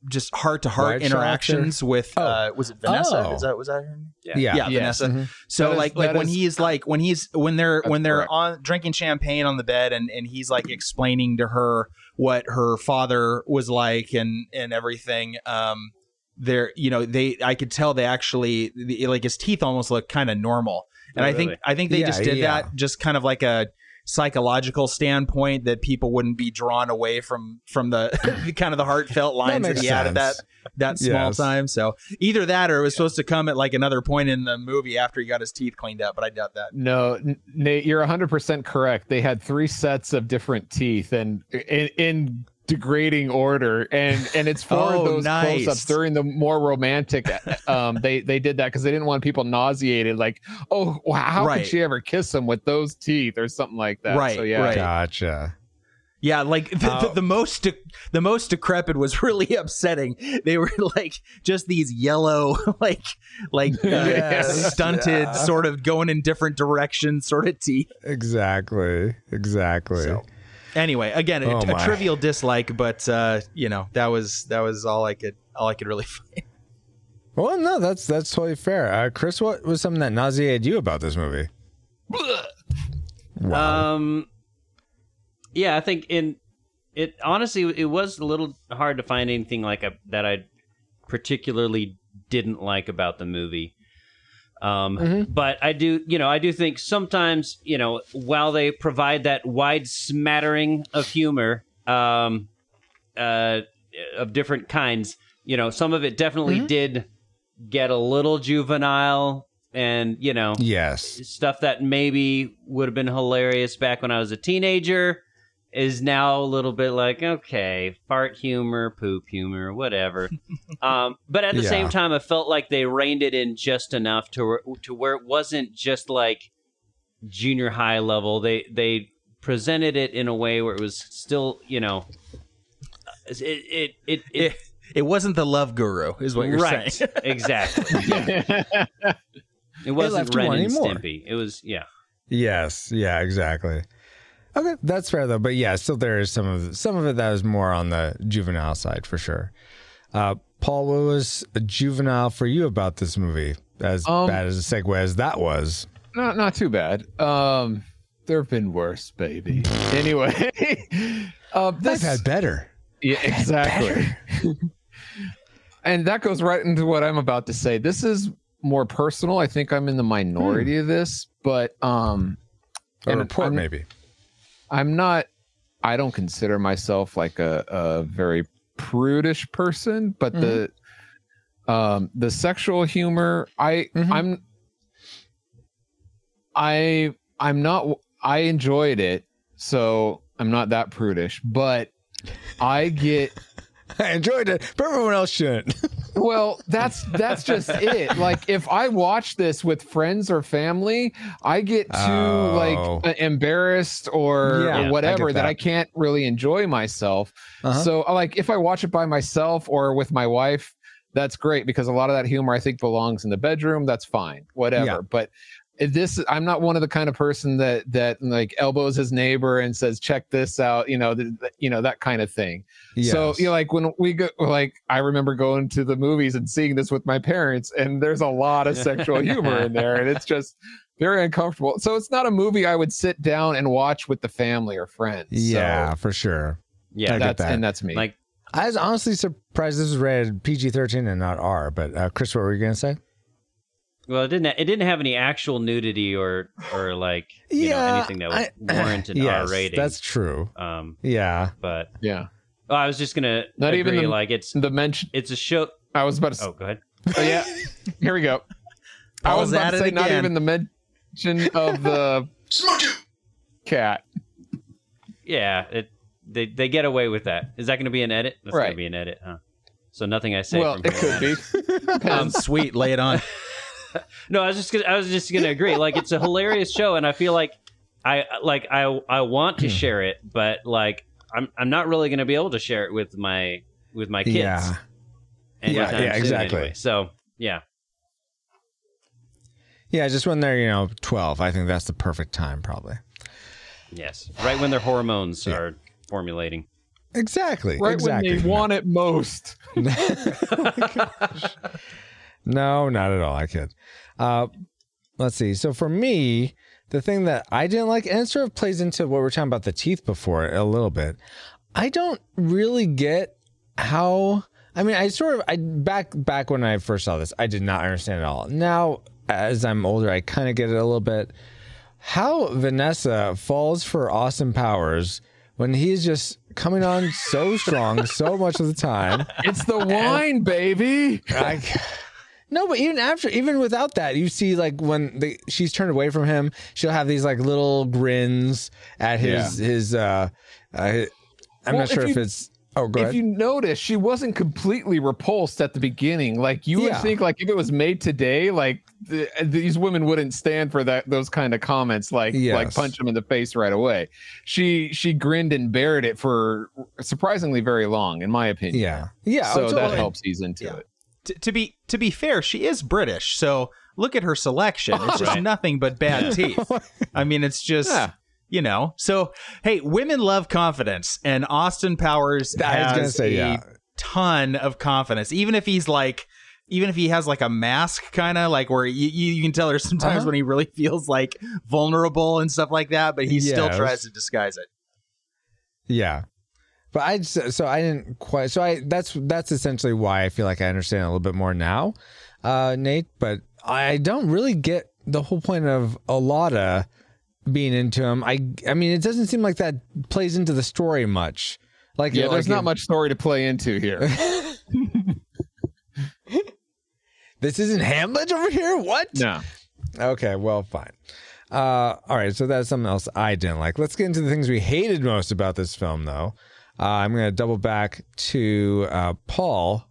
S6: just heart to heart interactions with
S3: Oh.
S6: uh was it Vanessa?
S3: Oh.
S6: Is that was that her name?
S5: Yeah.
S3: yeah.
S6: Yeah,
S1: Yes.
S6: Vanessa.
S3: Mhm.
S6: So
S1: is-
S6: like like when
S1: is-
S6: he's like when he's when they're when they're
S1: correct.
S6: on drinking champagne on the bed and and he's like explaining to her what her father was like and and everything um they're you know they I could tell they actually the- like his teeth almost look kind of normal and
S5: Oh,
S6: I think
S5: really?
S6: I think they
S3: Yeah,
S6: just did
S3: yeah.
S6: that just kind of like a psychological standpoint that people wouldn't be drawn away from from the kind of the heartfelt lines that,
S3: makes
S6: he had at that that small
S3: Yes.
S6: time. So either that or it was supposed to come at like another point in the movie after he got his teeth cleaned up, but I doubt that.
S1: No, Nate, you're 100% correct. They had three sets of different teeth and in, in degrading order and and it's for
S6: Oh,
S1: those
S6: nice.
S1: close-ups during the more romantic um they they did that because they didn't want people nauseated like oh wow, how
S6: Right.
S1: could she ever kiss him with those teeth or something like that
S6: Right,
S1: so yeah
S6: right.
S3: Gotcha.
S6: Yeah, like the, the,
S3: Oh.
S6: the most de- the most decrepit was really upsetting. They were like just these yellow, like like uh,
S3: Yes,
S6: stunted,
S3: yeah.
S6: sort of going in different directions, sort of teeth.
S3: Exactly. Exactly.
S6: So, anyway, again, a,
S3: Oh,
S6: a
S3: my.
S6: trivial dislike, but uh, you know that was that was all I could all I could really find.
S3: Well, no, that's that's totally fair. Uh, Chris, what was something that nauseated you about this movie? Wow.
S5: Um, yeah, I think in it honestly it was a little hard to find anything like a, that I particularly didn't like about the movie. Um, but I do, you know, I do think sometimes, you know, while they provide that wide smattering of humor, um, uh, of different kinds, you know, some of it definitely did get a little juvenile and, you know,
S3: yes.
S5: stuff that maybe would have been hilarious back when I was a teenager is now a little bit like okay, fart humor, poop humor, whatever. um, but at the
S3: Yeah.
S5: same time, I felt like they reined it in just enough to where, to where it wasn't just like junior high level. They they presented it in a way where it was still you know it it it, it,
S6: It, it wasn't the love guru, is what you're
S5: right
S6: saying.
S5: exactly. Yeah. It wasn't
S3: left you
S5: Ren and
S3: more.
S5: Stimpy. It was yeah.
S3: Yes. Yeah. Exactly. Okay, that's fair though. But yeah, still there is some of some of it that was more on the juvenile side for sure. Uh, Paul, what was a juvenile for you about this movie? As
S1: Um,
S3: bad as a segue as that was.
S1: not not too bad um there have been worse baby anyway um
S3: I've had better.
S1: Yeah, exactly. and that goes right into what I'm about to say. This is more personal. I think I'm in the minority of this, but um
S3: A report,
S1: I'm-
S3: maybe.
S1: I'm not I don't consider myself like a, a very prudish person, but the um the sexual humor I
S3: Mhm.
S1: I'm I I'm not I enjoyed it, so I'm not that prudish, but I get
S3: I enjoyed it, but everyone else shouldn't.
S1: well, that's that's just it. Like if I watch this with friends or family, I get too
S3: Oh.
S1: like uh, embarrassed or,
S3: Yeah,
S1: or
S3: I
S1: whatever
S3: get
S1: that.
S3: that.
S1: I can't really enjoy myself.
S3: Uh-huh.
S1: So like if I watch it by myself or with my wife, that's great because a lot of that humor I think belongs in the bedroom. That's fine, whatever.
S3: Yeah.
S1: But this I'm not one of the kind of person that that like elbows his neighbor and says check this out, you know, th- th- you know that kind of thing. So you know, like when we go, like I remember going to the movies and seeing this with my parents, and there's a lot of sexual humor in there, and it's just very uncomfortable. So it's not a movie I would sit down and watch with the family or friends.
S3: yeah,
S1: so
S3: for sure.
S5: Yeah,
S3: I
S1: that's
S3: that.
S1: and that's me.
S5: like
S3: I was honestly surprised this was rated PG thirteen and not R. But uh, Chris, what were you gonna say?
S5: Well, it didn't. It didn't have any actual nudity or or like you know
S3: Yeah,
S5: anything that would
S3: I-
S5: warrant an
S3: yes,
S5: R rating.
S3: That's true.
S5: um,
S3: Yeah.
S5: but
S1: yeah,
S5: oh, I was just gonna
S1: Not
S5: agree,
S1: even the-
S5: like it's
S1: the mention.
S5: it's a show.
S1: I was about to.
S5: Oh, go ahead.
S1: Oh, yeah, here we go. I
S6: Paul's
S1: was about to say not even the mention of the cat.
S5: Yeah, it they they get away with that. Is that going to be an edit? That's going to be an edit. Huh? So nothing I say.
S1: well,
S5: from
S1: it
S5: here
S1: could be.
S6: Um, sweet, lay it on.
S5: No, I was just gonna, I was just gonna agree. Like it's a hilarious show, and I feel like I like I I want to hmm. share it, but like I'm I'm not really gonna be able to share it with my with my kids.
S3: Yeah. Yeah, yeah, exactly.
S5: anyway. So yeah,
S3: Yeah, just when they're, you know, 12. I think that's the perfect time, probably.
S5: yes, right when their hormones are formulating.
S3: Exactly.
S1: right
S3: exactly.
S1: when they want it most.
S3: Oh No, not at all. I kid. Uh, let's see. So for me, the thing that I didn't like, and it sort of plays into what we are talking about the teeth before a little bit. I don't really get how. I mean, I sort of I back back when I first saw this, I did not understand it all. Now, as I'm older, I kind of get it a little bit. How Vanessa falls for Austin Powers when he's just coming on so strong so much of the time.
S1: It's the wine, baby.
S3: I, no, but even after, even without that, you see like when the, she's turned away from him, she'll have these like little grins at his his. uh, uh I'm
S1: Well,
S3: not sure
S1: if
S3: if, it's. Oh, go
S1: if
S3: ahead.
S1: you notice, she wasn't completely repulsed at the beginning. Like you would
S3: Yeah.
S1: think, like if it was made today, like the, these women wouldn't stand for that those kind of comments, like like punch them in the face right away. She she grinned and bared it for surprisingly very long, in my opinion.
S3: yeah, yeah.
S1: so that helps ease into
S6: Yeah.
S1: it.
S6: T- to be to be fair, she is British, so look at her selection. It's just
S5: Right.
S6: nothing but bad teeth. I mean, it's just
S1: Yeah.
S6: you know. So hey, women love confidence, and Austin Powers
S3: I
S6: has
S3: say,
S6: a
S3: yeah.
S6: ton of confidence. Even if he's like, even if he has like a mask, kind of like where you, you can tell her sometimes
S3: Uh-huh.
S6: when he really feels like vulnerable and stuff like that, but he still tries to disguise it.
S3: Yeah. But I just, so I didn't quite so I that's that's essentially why I feel like I understand a little bit more now, uh, Nate. But I don't really get the whole point of Alotta being into him. I I mean, it doesn't seem like that plays into the story much. Like
S1: Yeah,
S3: like
S1: there's not
S3: if-
S1: much story to play into here.
S3: This isn't Hamlet over here. What?
S1: no.
S3: Okay, well, fine. Uh, all right, so that's something else I didn't like. Let's get into the things we hated most about this film, though. Uh, I'm going to double back to uh, Paul.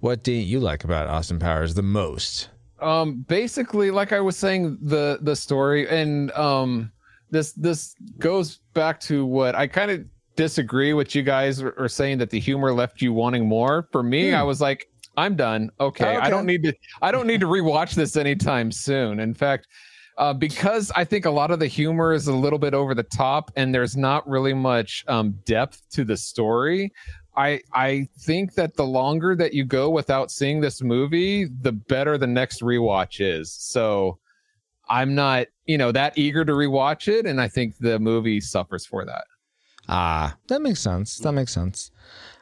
S3: What didn't you like about Austin Powers the most?
S1: um basically like i was saying the the story and um this this goes back to what i kind of disagree with you guys are saying that the humor left you wanting more for me i was like i'm done okay, i
S3: Okay.
S1: don't need to i don't need to rewatch this anytime soon in fact uh, because I think a lot of the humor is a little bit over the top, and there's not really much um, depth to the story. I I think that the longer that you go without seeing this movie, the better the next rewatch is. So I'm not, you know, that eager to rewatch it, and I think the movie suffers for that.
S3: Ah, that makes sense. That makes sense.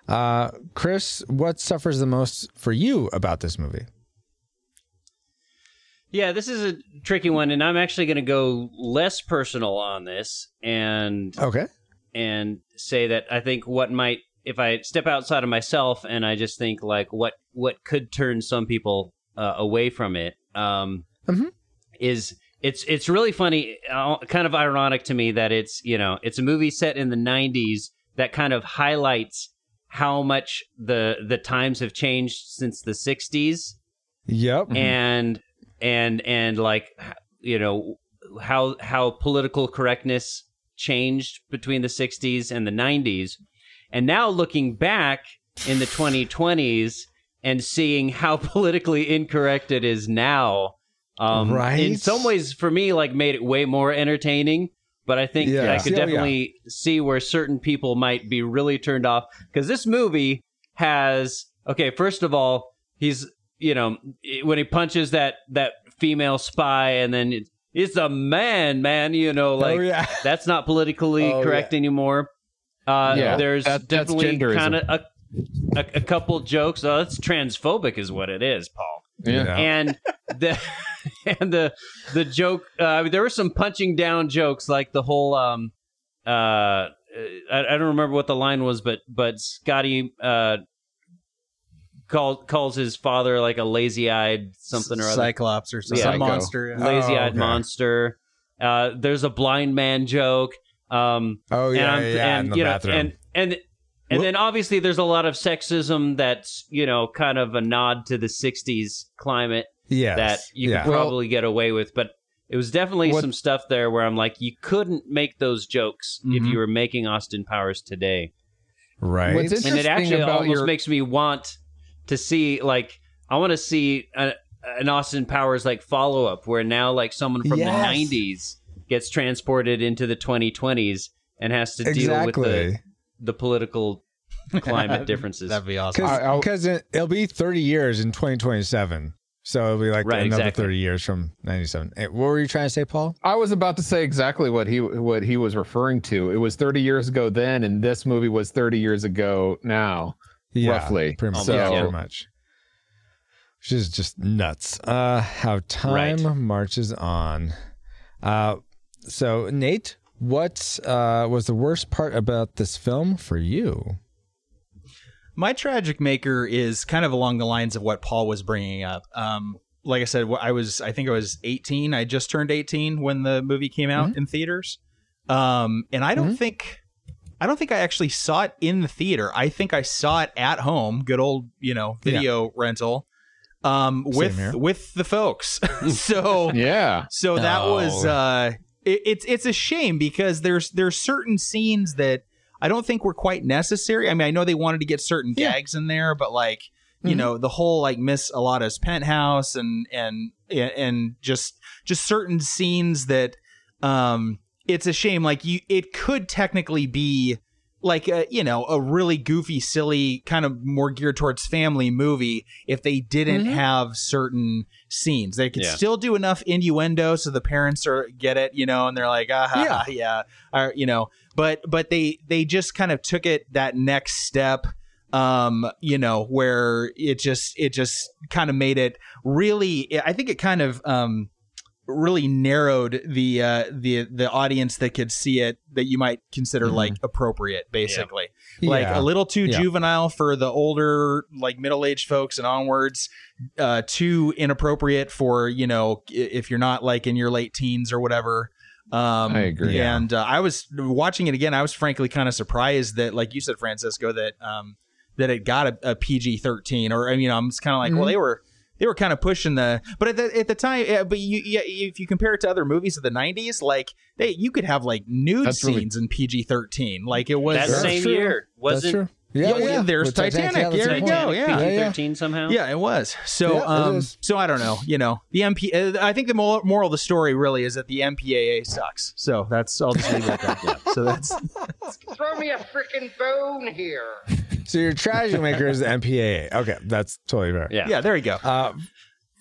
S3: Uh, Chris, what suffers the most for you about this movie?
S5: Yeah, this is a tricky one, and I'm actually going to go less personal on this and
S3: Okay.
S5: and say that I think what might if I step outside of myself and I just think like what what could turn some people uh, away from it um,
S3: Mhm.
S5: is it's it's really funny, uh, kind of ironic to me that it's you know it's a movie set in the '90s that kind of highlights how much the the times have changed since the '60s
S3: Yep.
S5: and and and like you know how how political correctness changed between the 60s and the 90s and now looking back in the 2020s and seeing how politically incorrect it is now um in some ways for me like made it way more entertaining but I think
S3: Yeah.
S5: I could
S3: Oh, yeah.
S5: definitely see where certain people might be really turned off because this movie has okay. First of all, he's you know when he punches that that female spy, and then it, it's a man, man. You know, like
S3: oh yeah.
S5: that's not politically
S3: Oh,
S5: correct anymore. Uh,
S1: Yeah,
S5: there's
S1: that- that's
S5: definitely kind of a, a a couple jokes. Oh, that's transphobic, is what it is, Paul
S1: Yeah.
S5: and the and the the joke uh, there were some punching down jokes like the whole um uh I, I don't remember what the line was but but Scotty uh called calls his father like a lazy eyed something or other
S6: Cyclops or something.
S5: Yeah.
S6: Some monster. yeah.
S5: lazy eyed
S3: okay.
S5: monster uh there's a blind man joke um
S3: Oh
S5: and
S3: yeah.
S5: I'm,
S3: yeah.
S5: and
S3: in the
S5: you know,
S3: bathroom.
S5: and and and then obviously there's a lot of sexism that's you know kind of a nod to the '60s climate
S3: Yes.
S5: that you
S3: yeah.
S5: could probably get away with, but it was definitely
S1: What-
S5: some stuff there where I'm like, you couldn't make those jokes if
S6: Mhm.
S5: you were making Austin Powers today,
S3: right.
S5: And it actually
S1: about
S5: almost
S1: your-
S5: makes me want to see like I want to see a, an Austin Powers like follow up where now like someone from
S3: Yes.
S5: the '90s gets transported into the 2020s and has to deal with the the political climate differences.
S6: That'd be awesome.
S3: Because it, it'll be 30 years in 2027. So it'll be like
S5: Right,
S3: another
S5: exactly.
S3: 30 years from 97. Eh, What were you trying to say, Paul?
S1: I was about to say exactly what he what he was referring to. It was 30 years ago then, and this movie was 30 years ago now. Roughly.
S3: Pretty much.
S1: So-
S3: yeah, pretty much. Which is just nuts. Uh, how time
S5: Right.
S3: marches on. Uh, so, Nate, what uh, was the worst part about this film for you?
S6: My tragic maker is kind of along the lines of what Paul was bringing up. Um, like I said, I was, I think I was 18. I just turned 18 when the movie came out in theaters. Um, and I don't think, I don't think I actually saw it in the theater. I think I saw it at home, good old, you know, video rental, um, with with the folks. so
S1: Yeah.
S6: so that
S3: No.
S6: was uh it, it's it's a shame because there's there's certain scenes that I don't think were quite necessary. I mean, I know they wanted to get certain
S3: Yeah.
S6: gags in there, but like you
S3: Mhm.
S6: know the whole like Miss Alotta's penthouse and and and just just certain scenes that um it's a shame like you it could technically be like a you know a really goofy silly kind of more geared towards family movie if they didn't have certain scenes. They could
S5: Yeah.
S6: still do enough innuendo so the parents are get it you know and they're like ah ha, ha, yeah or, you know but but they they just kind of took it that next step um you know where it just it just kind of made it really i think it kind of um really narrowed the uh the the audience that could see it that you might consider like appropriate basically like
S3: Yeah.
S6: a little too
S3: Yeah.
S6: juvenile for the older like middle-aged folks and onwards uh too inappropriate for you know if you're not like in your late teens or whatever um
S1: I agree.
S3: Yeah.
S6: and uh, i was watching it again i was frankly kind of surprised that like you said francisco that um that it got a, a pg-13 or i mean i'm just kind of like
S3: Mm-hmm.
S6: well they were they were kind of pushing the but at the, at the time yeah, but you yeah, if you compare it to other movies of the 90s like they you could have like nude
S1: That's really-
S6: scenes in pg-13 like it was
S5: that
S3: That's
S5: same
S3: true.
S5: year
S3: That's
S5: wasn't
S3: true.
S6: Yeah, yeah, there's
S3: With
S6: Titanic.
S3: yeah,
S6: There you
S3: good
S6: go,
S3: point.
S6: yeah.
S3: Yeah, yeah.
S5: PG-13 somehow?
S6: Yeah, it was. So,
S3: Yeah, it
S6: um,
S3: is.
S6: so I don't know. You know, the MP. Uh, I think the moral, moral of the story really is that the MPAA sucks. So that's I'll just leave it at that. Yeah. So that's
S9: Throw me a frickin' bone here.
S3: So your tragic maker is the MPAA. Okay, that's totally fair.
S5: Yeah.
S6: yeah. There you go.
S3: Uh,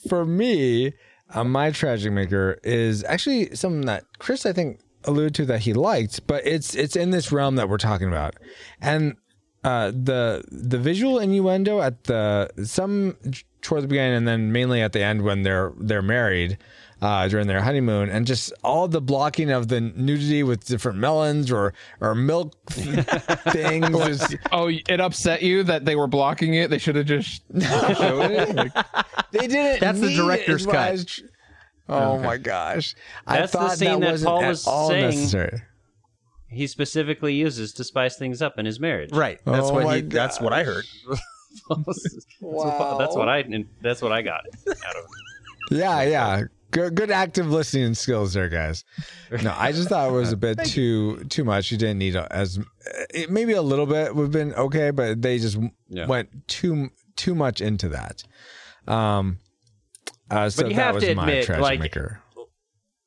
S3: for me, uh, my tragic maker is actually something that Chris, I think, alluded to that he liked, but it's it's in this realm that we're talking about, and uh, the the visual innuendo at the some towards the beginning and then mainly at the end when they're they're married. Uh, during their honeymoon, and just all the blocking of the nudity with different melons or or milk things. is-
S1: Oh, it upset you that they were blocking it. They should have just showed it. Like,
S3: They didn't.
S6: That's the
S3: need it,
S6: director's
S3: is
S6: cut.
S3: was tr- Oh my gosh!
S5: That's the
S3: I thought
S5: scene that
S3: wasn't
S5: Paul was
S3: all
S5: saying.
S3: necessary.
S5: He specifically uses to spice things up in his marriage.
S6: Right. That's
S3: Oh
S6: what
S3: my
S6: he. That's what I heard.
S5: that's, what, that's what I that's what I got out of it.
S3: Yeah, yeah. Good, good active listening skills there, guys. No, I just thought it was a bit too too much. You didn't need a- as it, maybe a little bit would have been okay, but they just
S5: Yeah.
S3: went too too much into that. Um, uh, so
S5: you
S3: that
S5: have
S3: was
S5: to admit, like-
S3: maker.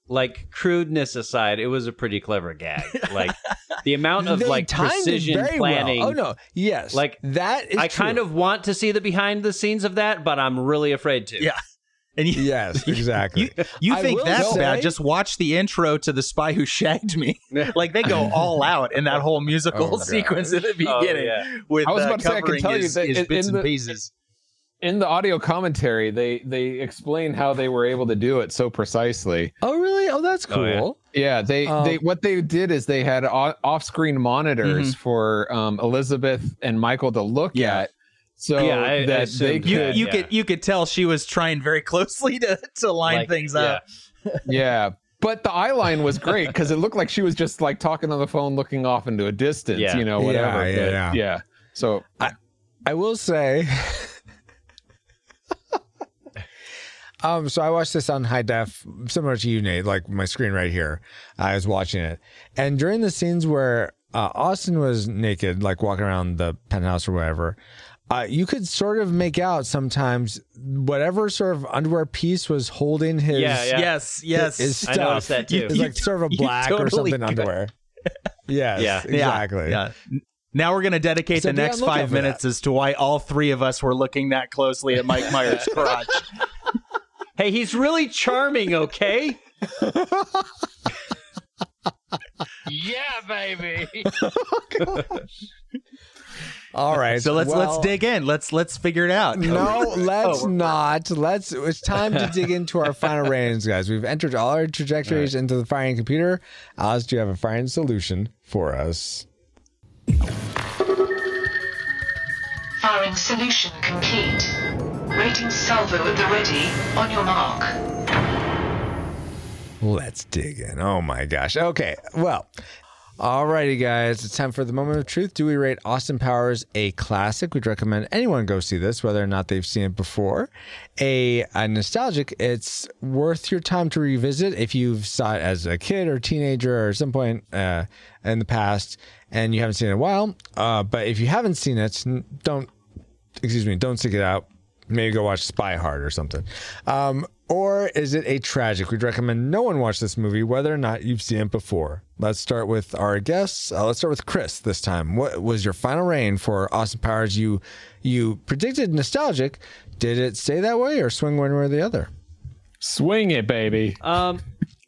S5: Like crudeness aside, it was a pretty clever gag. Like the amount of
S3: They
S5: like
S3: timed
S5: precision
S3: very
S5: planning.
S3: Well. Oh no, yes,
S5: Like,
S3: that is.
S5: I kind of want to see the behind the scenes of that, but I'm really afraid to.
S6: Yeah. And you,
S3: yes, exactly.
S6: you, you think that's
S3: say-
S6: bad? Just watch the intro to The Spy Who Shagged Me. like they go all out in that whole musical
S3: Oh,
S6: sequence at the beginning.
S5: Oh,
S6: beginning
S5: yeah.
S6: with
S1: I was
S6: uh,
S1: about to say, I can
S6: covering
S1: tell you that
S6: his bits
S1: in
S6: and
S1: the-
S6: pieces.
S1: in the audio commentary, they they explain how they were able to do it so precisely.
S3: oh really? Oh, that's cool.
S5: Oh, yeah.
S1: Yeah, they
S3: Um,
S1: they what they did is they had off-screen monitors for um, Elizabeth and Michael to look
S6: Yeah.
S1: at, so
S5: Yeah, I- I
S1: that they
S5: assumed
S6: You,
S5: that,
S1: could.
S6: you
S5: yeah.
S6: could you could tell she was trying very closely to, to line
S5: Like,
S6: things up.
S1: yeah, but the eye line was great because it looked like she was just like talking on the phone, looking off into a distance,
S5: Yeah.
S1: you know, whatever.
S3: Yeah,
S1: but,
S3: yeah,
S1: yeah. So
S3: I will say. um, so I watched this on high def, similar to you, Nate, like my screen right here. I was watching it, and during the scenes where uh, Austin was naked, like walking around the penthouse or whatever, uh, you could sort of make out sometimes whatever sort of underwear piece was holding his
S5: Yeah, yeah.
S6: Yes, yes.
S3: his stuff.
S5: I noticed that too.
S3: It's like sort of a
S6: You
S3: black or something
S6: could.
S3: underwear. Yes,
S5: Yeah.
S3: exactly.
S6: Yeah. yeah. Now we're going to dedicate
S3: So
S6: the next five
S3: for
S6: minutes as to why all three of us were looking that closely at Mike Myers' crotch.
S5: Hey, he's really charming, okay?
S9: Yeah, baby.
S3: All right.
S6: So let's
S3: well-
S6: let's dig in. Let's let's figure it out.
S3: No, oh. let's not. Let's. It's time to dig into our final ratings, guys. We've entered all our trajectories into the firing computer. Alice, do you have a firing solution for us?
S4: Firing solution complete. Rating salvo at the ready. On your mark.
S3: Let's dig in. Oh my gosh. Okay. Well, alrighty, guys. It's time for the moment of truth. Do we rate Austin Powers a classic? We'd recommend anyone go see this, whether or not they've seen it before. A, a nostalgic. It's worth your time to revisit if you've saw it as a kid or teenager or some point uh, in the past and you haven't seen it in a while. Uh, but if you haven't seen it, don't excuse me, don't stick it out. Maybe go watch Spy Hard or something. Um, or is it a tragic? We'd recommend no one watch this movie, whether or not you've seen it before. Let's start with our guests. Uh, let's start with Chris this time. What was your final reign for Austin Powers? You you predicted nostalgic. Did it stay that way or swing one way or the other?
S1: swing it, baby.
S5: Um,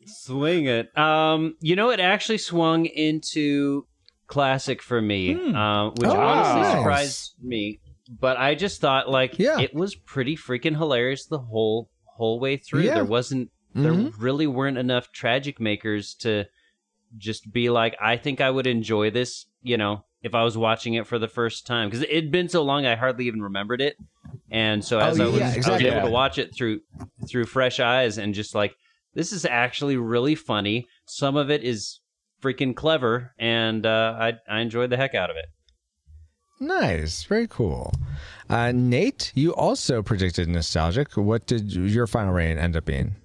S5: swing it. Um, you know, it actually swung into classic for me, uh, which
S3: Oh,
S5: honestly
S3: nice.
S5: surprised me. But I just thought, like,
S3: Yeah.
S5: it was pretty freaking hilarious the whole whole way through.
S3: Yeah.
S5: There wasn't, there
S3: Mhm.
S5: really weren't enough tragic makers to just be like, I think I would enjoy this. You know, if I was watching it for the first time, because it'd been so long, I hardly even remembered it. And so as
S3: Oh,
S5: I was,
S3: yeah,
S5: I was able
S1: Yeah.
S5: to watch it through through fresh eyes and just like this is actually really funny. Some of it is freaking clever, and uh, I I enjoyed the heck out of it.
S3: Nice, very cool. Uh, Nate, you also predicted nostalgic. What did your final reign end up being?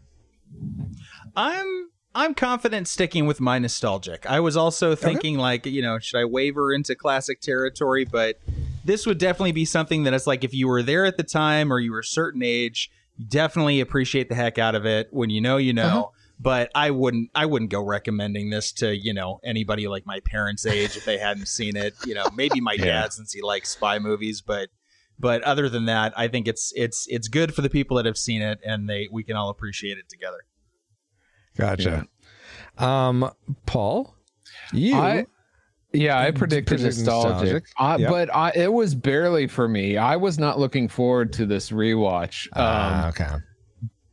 S6: I'm I'm confident sticking with my nostalgic. I was also thinking like, you know, should I waver into classic territory, but this would definitely be something that it's like if you were there at the time or you were a certain age, you definitely appreciate the heck out of it. When you know, you know. But I wouldn't I wouldn't go recommending this to, you know, anybody like my parents' age if they hadn't seen it. You know, maybe my
S1: Yeah.
S6: dad since he likes spy movies, but but other than that, I think it's it's it's good for the people that have seen it and they we can all appreciate it together.
S3: Gotcha. Um, Paul, you.
S1: I- Yeah, I predicted
S3: predicted
S1: nostalgic,
S3: nostalgic.
S1: Uh,
S3: Yep.
S1: but I, it was barely for me. I was not looking forward to this rewatch. Um,
S3: Ah, okay.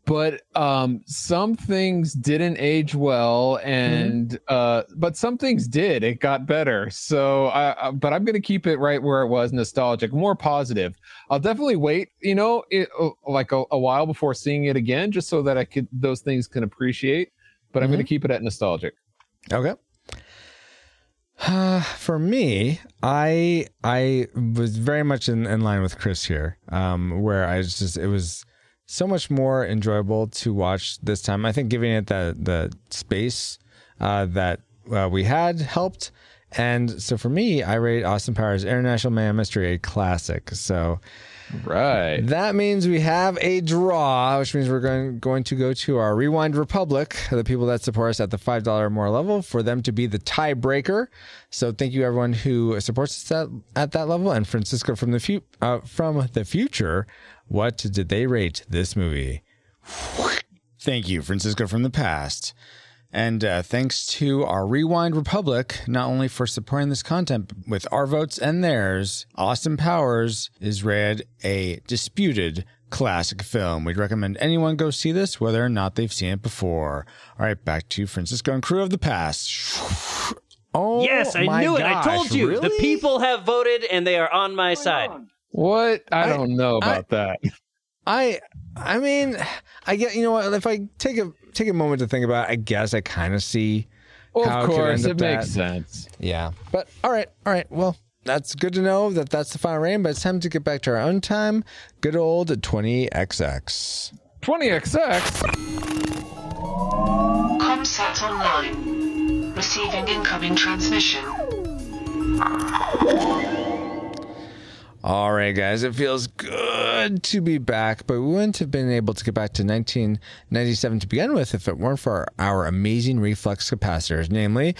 S1: But um, some things didn't age well, and uh, but some things did. It got better. So, I, I, but I'm gonna keep it right where it was, nostalgic, more positive. I'll definitely wait, you know, it, uh, like a, a while before seeing it again, just so that I could those things can appreciate. But I'm gonna keep it at nostalgic.
S3: Okay. Uh, for me, I I was very much in, in line with Chris here, um, where I was just it was so much more enjoyable to watch this time. I think giving it the the space uh, that uh, we had helped, and so for me, I rate Austin Powers International Man Mystery a classic. So
S1: Right.
S3: that means we have a draw, which means we're going going to go to our Rewind Republic, the people that support us at the five dollar or more level, for them to be the tiebreaker. So thank you everyone who supports us at, at that level. And Francisco from the fu- uh, from the future, what did they rate this movie? Thank you, Francisco from the past. And uh, thanks to our Rewind Republic, not only for supporting this content but with our votes and theirs, Austin Powers is rated a disputed classic film. We'd recommend anyone go see this, whether or not they've seen it before. All right, back to Francisco and crew of the past. Oh,
S5: yes, I
S3: my
S5: knew it. I told you. The people have voted, and they are on my side.
S1: What? I
S3: I-
S1: don't know
S3: I-
S1: about that.
S3: I I mean, I get you know what? If I take a take a moment to think about, it, I guess I kind of see.
S1: Well,
S3: how
S1: of
S3: it could
S1: course,
S3: end
S1: it
S3: up
S1: makes sense.
S3: Yeah, but all right, all right. Well, that's good to know that that's the final reign. But it's time to get back to our own time. Good old 20XX.
S1: 20XX.
S4: Comsat online. Receiving incoming transmission.
S3: All right, guys, it feels good to be back, but we wouldn't have been able to get back to 1997 to begin with if it weren't for our amazing reflux capacitors, namely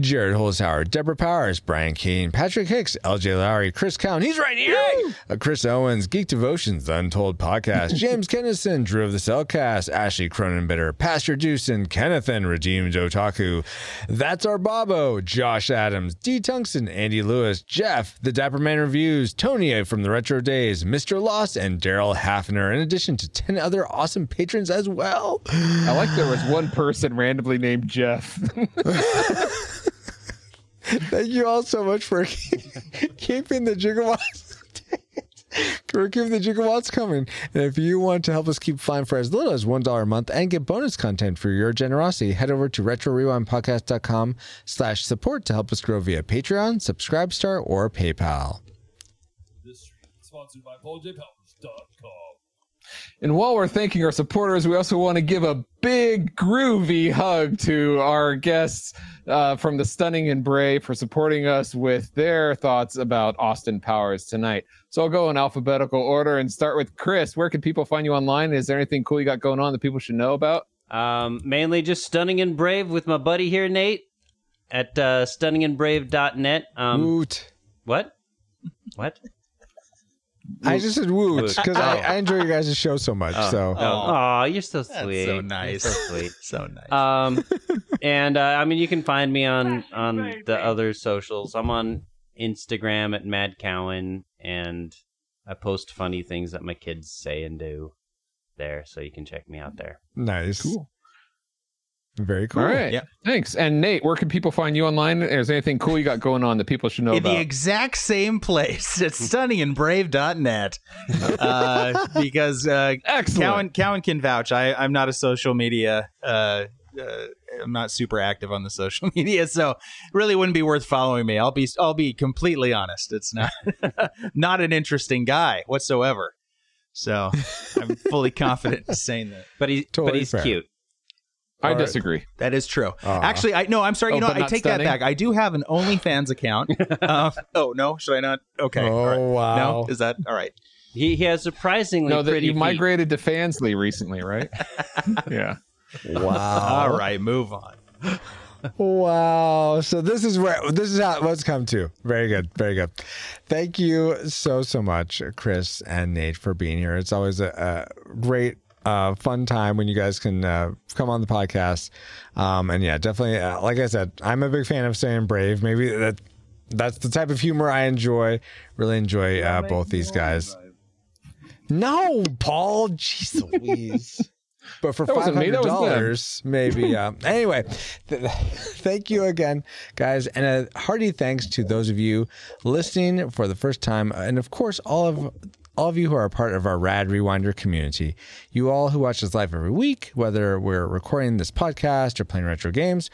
S3: Jared Holzhauer, Deborah Powers, Brian Keane, Patrick Hicks, LJ Lowry, Chris Cowan, he's right here, uh, Chris Owens, Geek Devotions, The Untold Podcast, James Kennison, Drew of the Cellcast, Ashley Cronenbitter, Pastor Juicin, Kenneth and Redeemed Otaku. That's our Bobo, Josh Adams, D. Tungsten, Andy Lewis, Jeff, The Dapper Man Reviews, Tony from the Retro Days, Mr. Loss, and Daryl Hafner, in addition to 10 other awesome patrons as well.
S1: I like there was one person randomly named Jeff.
S3: Thank you all so much for keeping the gigawatts. For keeping the gigawatts coming. And if you want to help us keep flying for as little as $1 a month and get bonus content for your generosity, head over to retrorewindpodcast.com slash support to help us grow via Patreon, Subscribestar, or PayPal.
S10: This sponsored by PaulJPowers.com.
S1: And while we're thanking our supporters, we also want to give a big groovy hug to our guests uh, from the Stunning and Brave for supporting us with their thoughts about Austin Powers tonight. So I'll go in alphabetical order and start with Chris. Where can people find you online? Is there anything cool you got going on that people should know about?
S5: Um, mainly just stunning and brave with my buddy here, Nate, at uh, stunningandbrave.net. Um,
S3: Woot.
S5: what? What?
S3: I just said woot
S5: Woot.
S3: because I, I enjoy your guys' show so much. So
S5: Oh, aw, you're so
S6: That's
S5: sweet.
S6: so
S5: You're
S6: nice.
S5: so sweet.
S6: So nice.
S5: Um, and uh, I mean, you can find me on on the other socials. I'm on Instagram at Mad Cowan, and I post funny things that my kids say and do there, so you can check me out there.
S3: nice.
S1: Cool.
S3: Very cool.
S1: All right.
S6: Yeah.
S1: Thanks. And Nate, where can people find you online? Is there anything cool you got going on that people should know
S6: in
S1: about?
S6: the exact same place at stunningandbrave.net uh, because uh,
S1: Excellent.
S6: Cowan, Cowan can vouch. I, I'm not a social media. Uh, uh, I'm not super active on the social media, so it really wouldn't be worth following me. I'll be I'll be completely honest. It's not not an interesting guy whatsoever. So I'm fully confident in saying that.
S5: But he,
S3: Totally
S5: but he's
S3: fair.
S5: cute.
S1: I
S3: All right.
S1: disagree.
S6: That is true.
S3: Aw.
S6: Actually, I no, I'm sorry.
S1: Oh,
S6: you know, I take
S1: stunning?
S6: that back. I do have an OnlyFans account. uh, oh no, should I not? Okay.
S3: Oh,
S6: all right.
S3: wow.
S6: No, is that all right?
S5: He, he has surprisingly
S1: No, that
S5: pretty
S1: you
S5: feet.
S1: migrated to Fansly recently, right? yeah.
S3: Wow.
S6: All right, move on.
S3: Wow. So this is where this is how what's come to. Very good. Very good. Thank you so so much, Chris and Nate, for being here. It's always a, a great uh, fun time when you guys can uh, come on the podcast. Um, and yeah, definitely. Uh, like I said, I'm a big fan of staying brave. Maybe that that's the type of humor I enjoy. Really enjoy uh, both these guys. No, Paul. Jeez Louise. But for five hundred
S1: that was them.
S3: dollars, maybe. Uh, anyway, th- thank you again, guys, and a hearty thanks to those of you listening for the first time, and of course, all of all of you who are a part of our Rad Rewinder community. You all who watch us live every week, whether we're recording this podcast or playing retro games.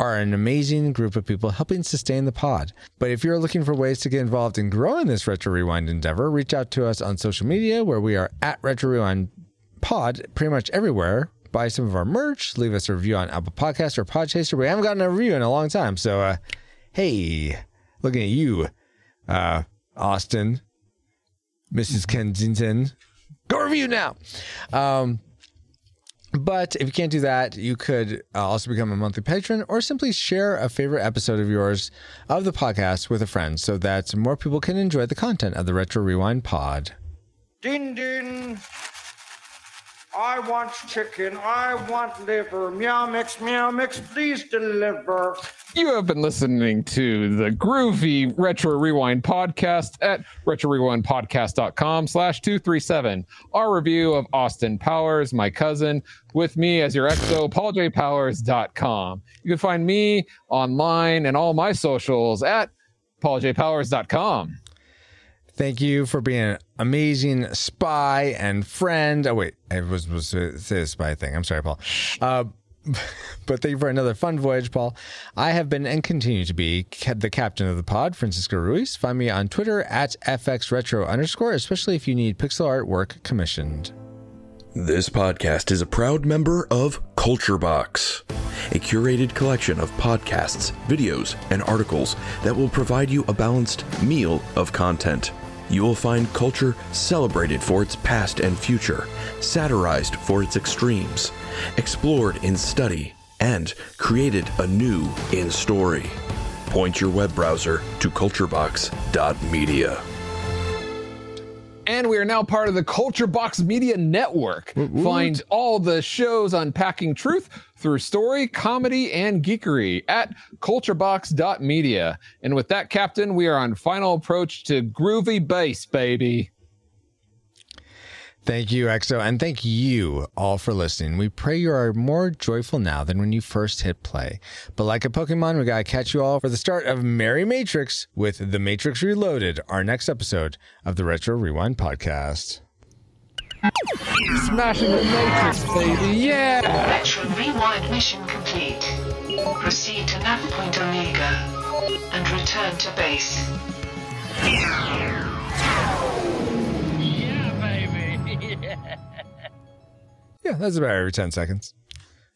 S3: Are an amazing group of people helping sustain the pod. But if you're looking for ways to get involved in growing this Retro Rewind endeavor, reach out to us on social media where we are at Retro Rewind pod pretty much everywhere. Buy some of our merch, leave us a review on Apple Podcast or Podchaser. We haven't gotten a review in a long time. So, uh, hey, looking at you, uh, Austin, Mrs. Kensington. Go review now. Um, but if you can't do that, you could uh, also become a monthly patron or simply share a favorite episode of yours of the podcast with a friend so that more people can enjoy the content of the Retro Rewind pod.
S11: Din din. I want chicken. I want liver. Meow mix, meow mix. Please deliver.
S1: You have been listening to the groovy Retro Rewind podcast at retrorewindpodcast.com slash 237. Our review of Austin Powers, my cousin, with me as your exo, pauljpowers.com. You can find me online and all my socials at pauljpowers.com.
S3: Thank you for being an amazing spy and friend. Oh wait, I was was to say spy thing. I'm sorry, Paul. Uh, but thank you for another fun voyage, Paul. I have been and continue to be the captain of the pod, Francisco Ruiz. Find me on Twitter at fxretro underscore, especially if you need pixel artwork commissioned.
S12: This podcast is a proud member of Culture Box, a curated collection of podcasts, videos, and articles that will provide you a balanced meal of content. You will find culture celebrated for its past and future, satirized for its extremes, explored in study, and created anew in story. Point your web browser to culturebox.media.
S1: And we are now part of the Culture Box Media Network. Find all the shows unpacking truth through story, comedy, and geekery at culturebox.media. And with that, Captain, we are on final approach to groovy base, baby.
S3: Thank you, EXO, and thank you all for listening. We pray you are more joyful now than when you first hit play. But like a Pokemon, we gotta catch you all for the start of Merry Matrix with The Matrix Reloaded, our next episode of the Retro Rewind podcast.
S1: Smashing the Matrix, baby. Yeah!
S4: Retro Rewind mission complete. Proceed to nav point Omega and return to base.
S3: Yeah, that's about every 10 seconds.